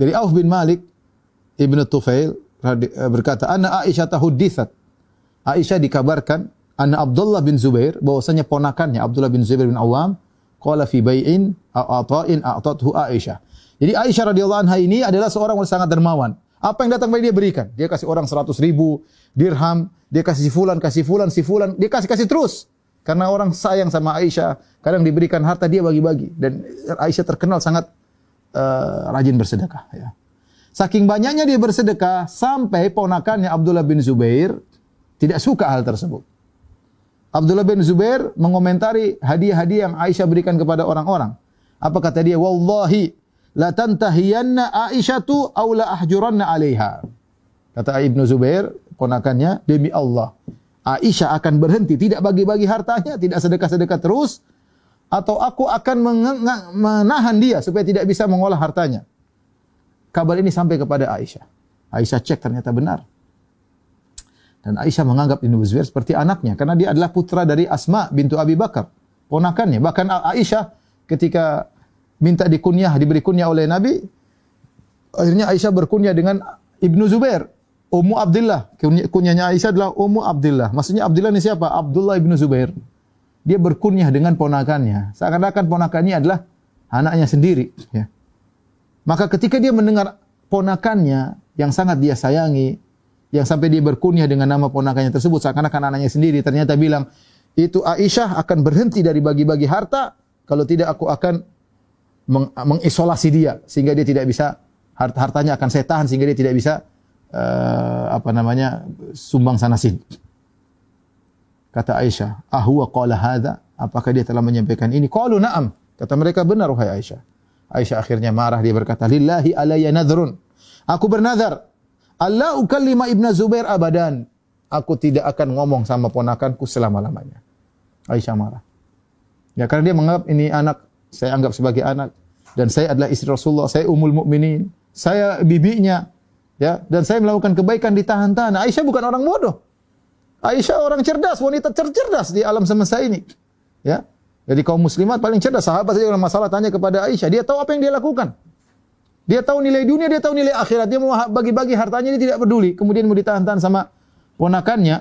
Dari Auf bin Malik Ibnu Tufail berkata, "Anna Aisyah tahuditsat." Aisyah dikabarkan anna Abdullah bin Zubair bahwasanya ponakannya Abdullah bin Zubair bin Awam qala fi bai'in a'ta'in a'tathu Aisyah. Jadi Aisyah radhiyallahu anha ini adalah seorang yang sangat dermawan. Apa yang datang pada dia berikan. Dia kasih orang 100 ribu dirham, dia kasih si fulan, kasih fulan, si fulan, dia kasih kasih terus. Karena orang sayang sama Aisyah, kadang diberikan harta dia bagi-bagi dan Aisyah terkenal sangat uh, rajin bersedekah ya. Saking banyaknya dia bersedekah sampai ponakannya Abdullah bin Zubair tidak suka hal tersebut. Abdullah bin Zubair mengomentari hadiah-hadiah yang Aisyah berikan kepada orang-orang. Apa kata dia? Wallahi la tantahiyanna Aisyatu aw la ahjuranna 'alaiha. Kata Ibnu Zubair, ponakannya, demi Allah, Aisyah akan berhenti, tidak bagi-bagi hartanya, tidak sedekah-sedekah terus, atau aku akan menahan dia supaya tidak bisa mengolah hartanya. Kabar ini sampai kepada Aisyah. Aisyah cek ternyata benar. Dan Aisyah menganggap Ibnu Zubair seperti anaknya karena dia adalah putra dari Asma bintu Abi Bakar, ponakannya. Bahkan Aisyah ketika minta dikunyah, diberi kunyah oleh Nabi, akhirnya Aisyah berkunyah dengan Ibnu Zubair. Ummu Abdullah. Kunyahnya Aisyah adalah Ummu Abdullah. Maksudnya Abdullah ini siapa? Abdullah ibnu Zubair. Dia berkunyah dengan ponakannya. Seakan-akan ponakannya adalah anaknya sendiri. Ya. Maka ketika dia mendengar ponakannya yang sangat dia sayangi, yang sampai dia berkunyah dengan nama ponakannya tersebut, seakan-akan anaknya sendiri, ternyata bilang, itu Aisyah akan berhenti dari bagi-bagi harta, kalau tidak aku akan meng mengisolasi dia, sehingga dia tidak bisa, hartanya akan saya tahan, sehingga dia tidak bisa uh, apa namanya sumbang sana sini. Kata Aisyah, "Ahwa qala hadza?" Apakah dia telah menyampaikan ini? Qalu na'am. Kata mereka benar wahai Aisyah. Aisyah akhirnya marah dia berkata, "Lillahi alayya nadhrun." Aku bernazar, Allah ukallima Ibnu Zubair abadan. Aku tidak akan ngomong sama ponakanku selama-lamanya. Aisyah marah. Ya karena dia menganggap ini anak saya anggap sebagai anak dan saya adalah istri Rasulullah, saya umul mukminin, saya bibinya, Ya, dan saya melakukan kebaikan ditahan-tahan. Aisyah bukan orang bodoh. Aisyah orang cerdas, wanita cerdas di alam semesta ini. Ya. Jadi kaum muslimat paling cerdas. Sahabat saja kalau masalah tanya kepada Aisyah, dia tahu apa yang dia lakukan. Dia tahu nilai dunia, dia tahu nilai akhirat. Dia mau bagi-bagi hartanya, dia tidak peduli. Kemudian mau ditahan-tahan sama ponakannya.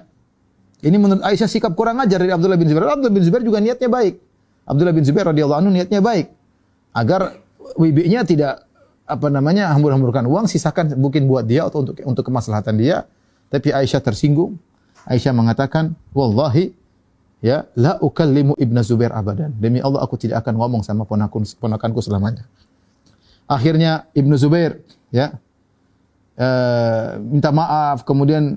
Ini menurut Aisyah sikap kurang ajar dari Abdullah bin Zubair. Abdullah bin Zubair juga niatnya baik. Abdullah bin Zubair radhiyallahu anhu niatnya baik. Agar wibinya tidak apa namanya hambur-hamburkan uang sisakan mungkin buat dia atau untuk untuk kemaslahatan dia. Tapi Aisyah tersinggung. Aisyah mengatakan wallahi ya la ukallimu ibnu Zubair abadan. Demi Allah aku tidak akan ngomong sama ponakan ponakanku selamanya. Akhirnya Ibnu Zubair ya uh, minta maaf kemudian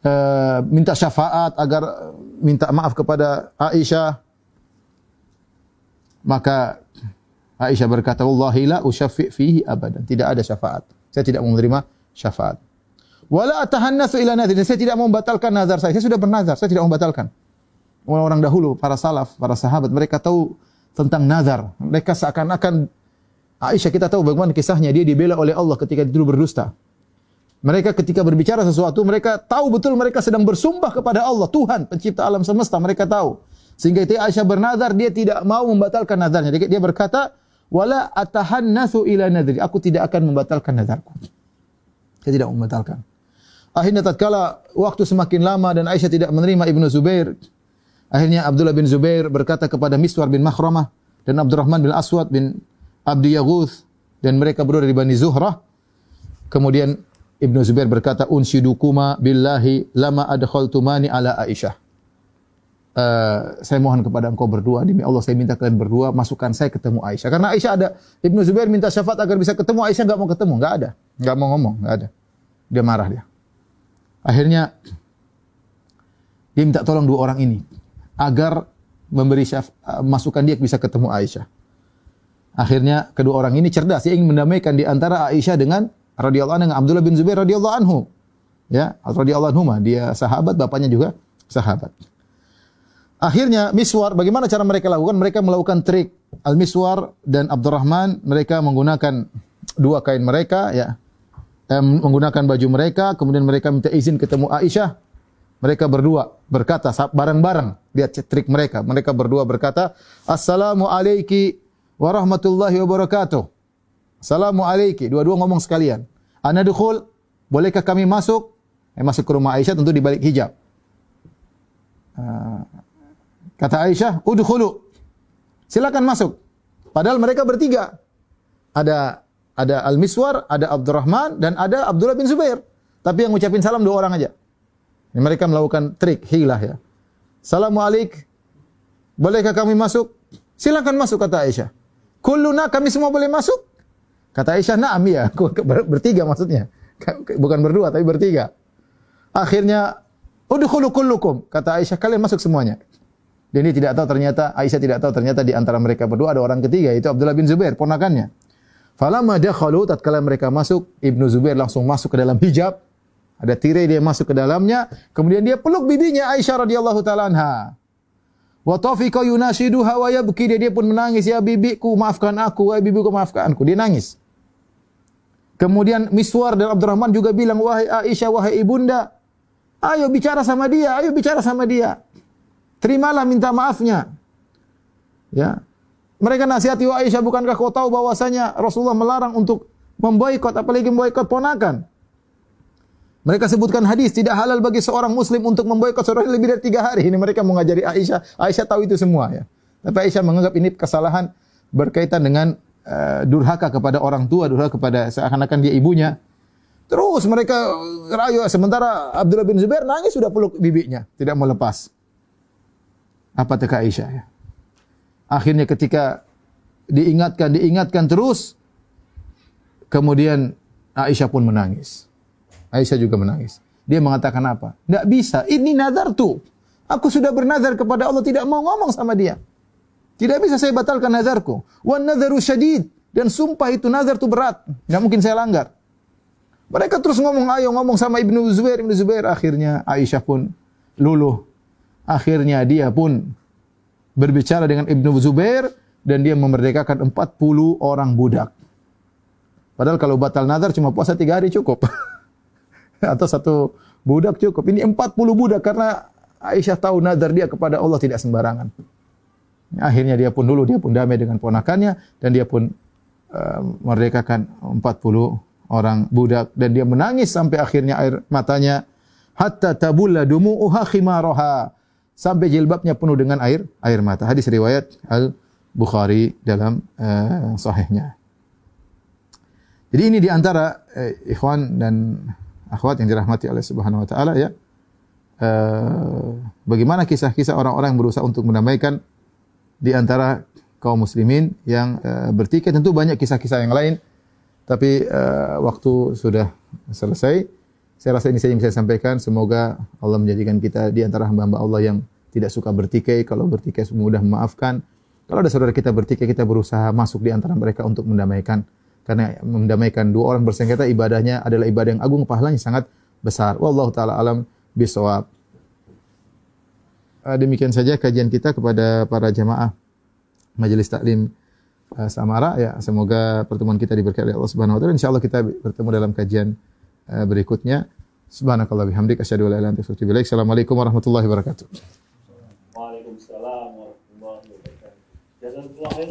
uh, minta syafaat agar minta maaf kepada Aisyah maka Aisyah berkata, "Wallahi la usyaffi fihi abadan." Tidak ada syafaat. Saya tidak mau menerima syafaat. Wala atahannatsu ila nadhir. Saya tidak mau membatalkan nazar saya. Saya sudah bernazar, saya tidak mau membatalkan. Orang-orang dahulu, para salaf, para sahabat, mereka tahu tentang nazar. Mereka seakan-akan Aisyah kita tahu bagaimana kisahnya dia dibela oleh Allah ketika dulu berdusta. Mereka ketika berbicara sesuatu, mereka tahu betul mereka sedang bersumpah kepada Allah, Tuhan, pencipta alam semesta, mereka tahu. Sehingga itu Aisyah bernazar, dia tidak mau membatalkan nazarnya. Dia berkata, wala atahannatsu ila nadri. Aku tidak akan membatalkan nazarku. Saya tidak membatalkan. Akhirnya tatkala waktu semakin lama dan Aisyah tidak menerima Ibnu Zubair, akhirnya Abdullah bin Zubair berkata kepada Miswar bin Makhramah, dan Abdurrahman bin Aswad bin Abdi Yaghuth dan mereka berdua dari Bani Zuhrah. Kemudian Ibnu Zubair berkata, "Unsyidukuma billahi lama adkhaltumani ala Aisyah." Uh, saya mohon kepada engkau berdua demi Allah saya minta kalian berdua masukkan saya ketemu Aisyah karena Aisyah ada Ibnu Zubair minta syafaat agar bisa ketemu Aisyah nggak mau ketemu nggak ada nggak mau ngomong nggak ada dia marah dia akhirnya dia minta tolong dua orang ini agar memberi syaf, uh, masukan dia bisa ketemu Aisyah. Akhirnya kedua orang ini cerdas, dia ingin mendamaikan di antara Aisyah dengan radhiyallahu anhu dengan Abdullah bin Zubair radhiyallahu anhu. Ya, radhiyallahu anhu dia sahabat, bapaknya juga sahabat. Akhirnya Miswar, bagaimana cara mereka lakukan? Mereka melakukan trik. Al-Miswar dan Abdurrahman mereka menggunakan dua kain mereka ya. Eh, menggunakan baju mereka, kemudian mereka minta izin ketemu Aisyah. Mereka berdua berkata bareng-bareng, lihat trik mereka. Mereka berdua berkata, "Assalamualaikum warahmatullahi wabarakatuh." Assalamualaikum. Dua-dua ngomong sekalian. Ana dukhul, bolehkah kami masuk? Eh, masuk ke rumah Aisyah tentu di balik hijab. Uh, kata Aisyah, "Udkhulu." Silakan masuk. Padahal mereka bertiga. Ada ada Al-Miswar, ada Abdurrahman dan ada Abdullah bin Zubair. Tapi yang ngucapin salam dua orang aja. Ini mereka melakukan trik, hilah ya. Assalamualaikum. Bolehkah kami masuk? Silakan masuk kata Aisyah. Kulluna kami semua boleh masuk? Kata Aisyah, "Na'am ya." Bertiga maksudnya. Bukan berdua tapi bertiga. Akhirnya, "Udkhulu kullukum." Kata Aisyah, "Kalian masuk semuanya." Dan dia tidak tahu ternyata Aisyah tidak tahu ternyata di antara mereka berdua ada orang ketiga yaitu Abdullah bin Zubair, ponakannya. Falamma dakhalu tatkala mereka masuk, Ibnu Zubair langsung masuk ke dalam hijab ada tirai dia masuk ke dalamnya, kemudian dia peluk bibinya Aisyah radhiyallahu taala anha. Wa tafika yunashiduha wa yabki dia, dia pun menangis, "Ya bibiku, maafkan aku, wahai bibiku, maafkan aku." Dia nangis. Kemudian Miswar dan Abdurrahman juga bilang, "Wahai Aisyah, wahai ibunda, ayo bicara sama dia, ayo bicara sama dia. Terimalah minta maafnya." Ya. Mereka nasihati wa Aisyah, bukankah kau tahu bahwasanya Rasulullah melarang untuk memboikot apalagi memboikot ponakan? Mereka sebutkan hadis tidak halal bagi seorang muslim untuk memboikot seorang lebih dari tiga hari. Ini mereka mengajari Aisyah. Aisyah tahu itu semua ya. Tapi Aisyah menganggap ini kesalahan berkaitan dengan uh, durhaka kepada orang tua, durhaka kepada seakan-akan dia ibunya. Terus mereka rayu. Sementara Abdullah bin Zubair nangis sudah peluk bibinya, tidak mau lepas. Apa teka Aisyah ya? Akhirnya ketika diingatkan, diingatkan terus, kemudian Aisyah pun menangis. Aisyah juga menangis. Dia mengatakan apa? Tidak bisa. Ini nazar tuh. Aku sudah bernazar kepada Allah tidak mau ngomong sama dia. Tidak bisa saya batalkan nazarku. Wan nazaru syadid. Dan sumpah itu nazar itu berat. Tidak mungkin saya langgar. Mereka terus ngomong, ayo ngomong sama Ibnu Zubair. Ibnu Zubair akhirnya Aisyah pun luluh. Akhirnya dia pun berbicara dengan Ibnu Zubair dan dia memerdekakan 40 orang budak. Padahal kalau batal nazar cuma puasa tiga hari cukup. atau satu budak cukup. Ini 40 budak karena Aisyah tahu nazar dia kepada Allah tidak sembarangan. Akhirnya dia pun dulu dia pun damai dengan ponakannya dan dia pun uh, merdekakan 40 orang budak dan dia menangis sampai akhirnya air matanya hatta tabulla dumu'uha khimaraha sampai jilbabnya penuh dengan air air mata. Hadis riwayat Al Bukhari dalam uh, sahihnya. Jadi ini di antara uh, ikhwan dan akhwat yang dirahmati oleh Subhanahu wa taala ya. Uh, bagaimana kisah-kisah orang-orang yang berusaha untuk mendamaikan di antara kaum muslimin yang uh, bertikai tentu banyak kisah-kisah yang lain tapi uh, waktu sudah selesai saya rasa ini saja yang saya sampaikan. Semoga Allah menjadikan kita di antara hamba-hamba Allah yang tidak suka bertikai. Kalau bertikai mudah memaafkan. Kalau ada saudara kita bertikai kita berusaha masuk di antara mereka untuk mendamaikan. Karena mendamaikan dua orang bersengketa ibadahnya adalah ibadah yang agung pahalanya sangat besar. Wallahu taala alam bisawab. Ah, demikian saja kajian kita kepada para jamaah Majelis Taklim ah, Samara. Ya semoga pertemuan kita diberkati oleh Allah Subhanahu wa taala. Insyaallah kita bertemu dalam kajian berikutnya subhanakallah bihamdik astaghfiruka wa ilaik. Assalamualaikum warahmatullahi wabarakatuh. Waalaikumsalam warahmatullahi wabarakatuh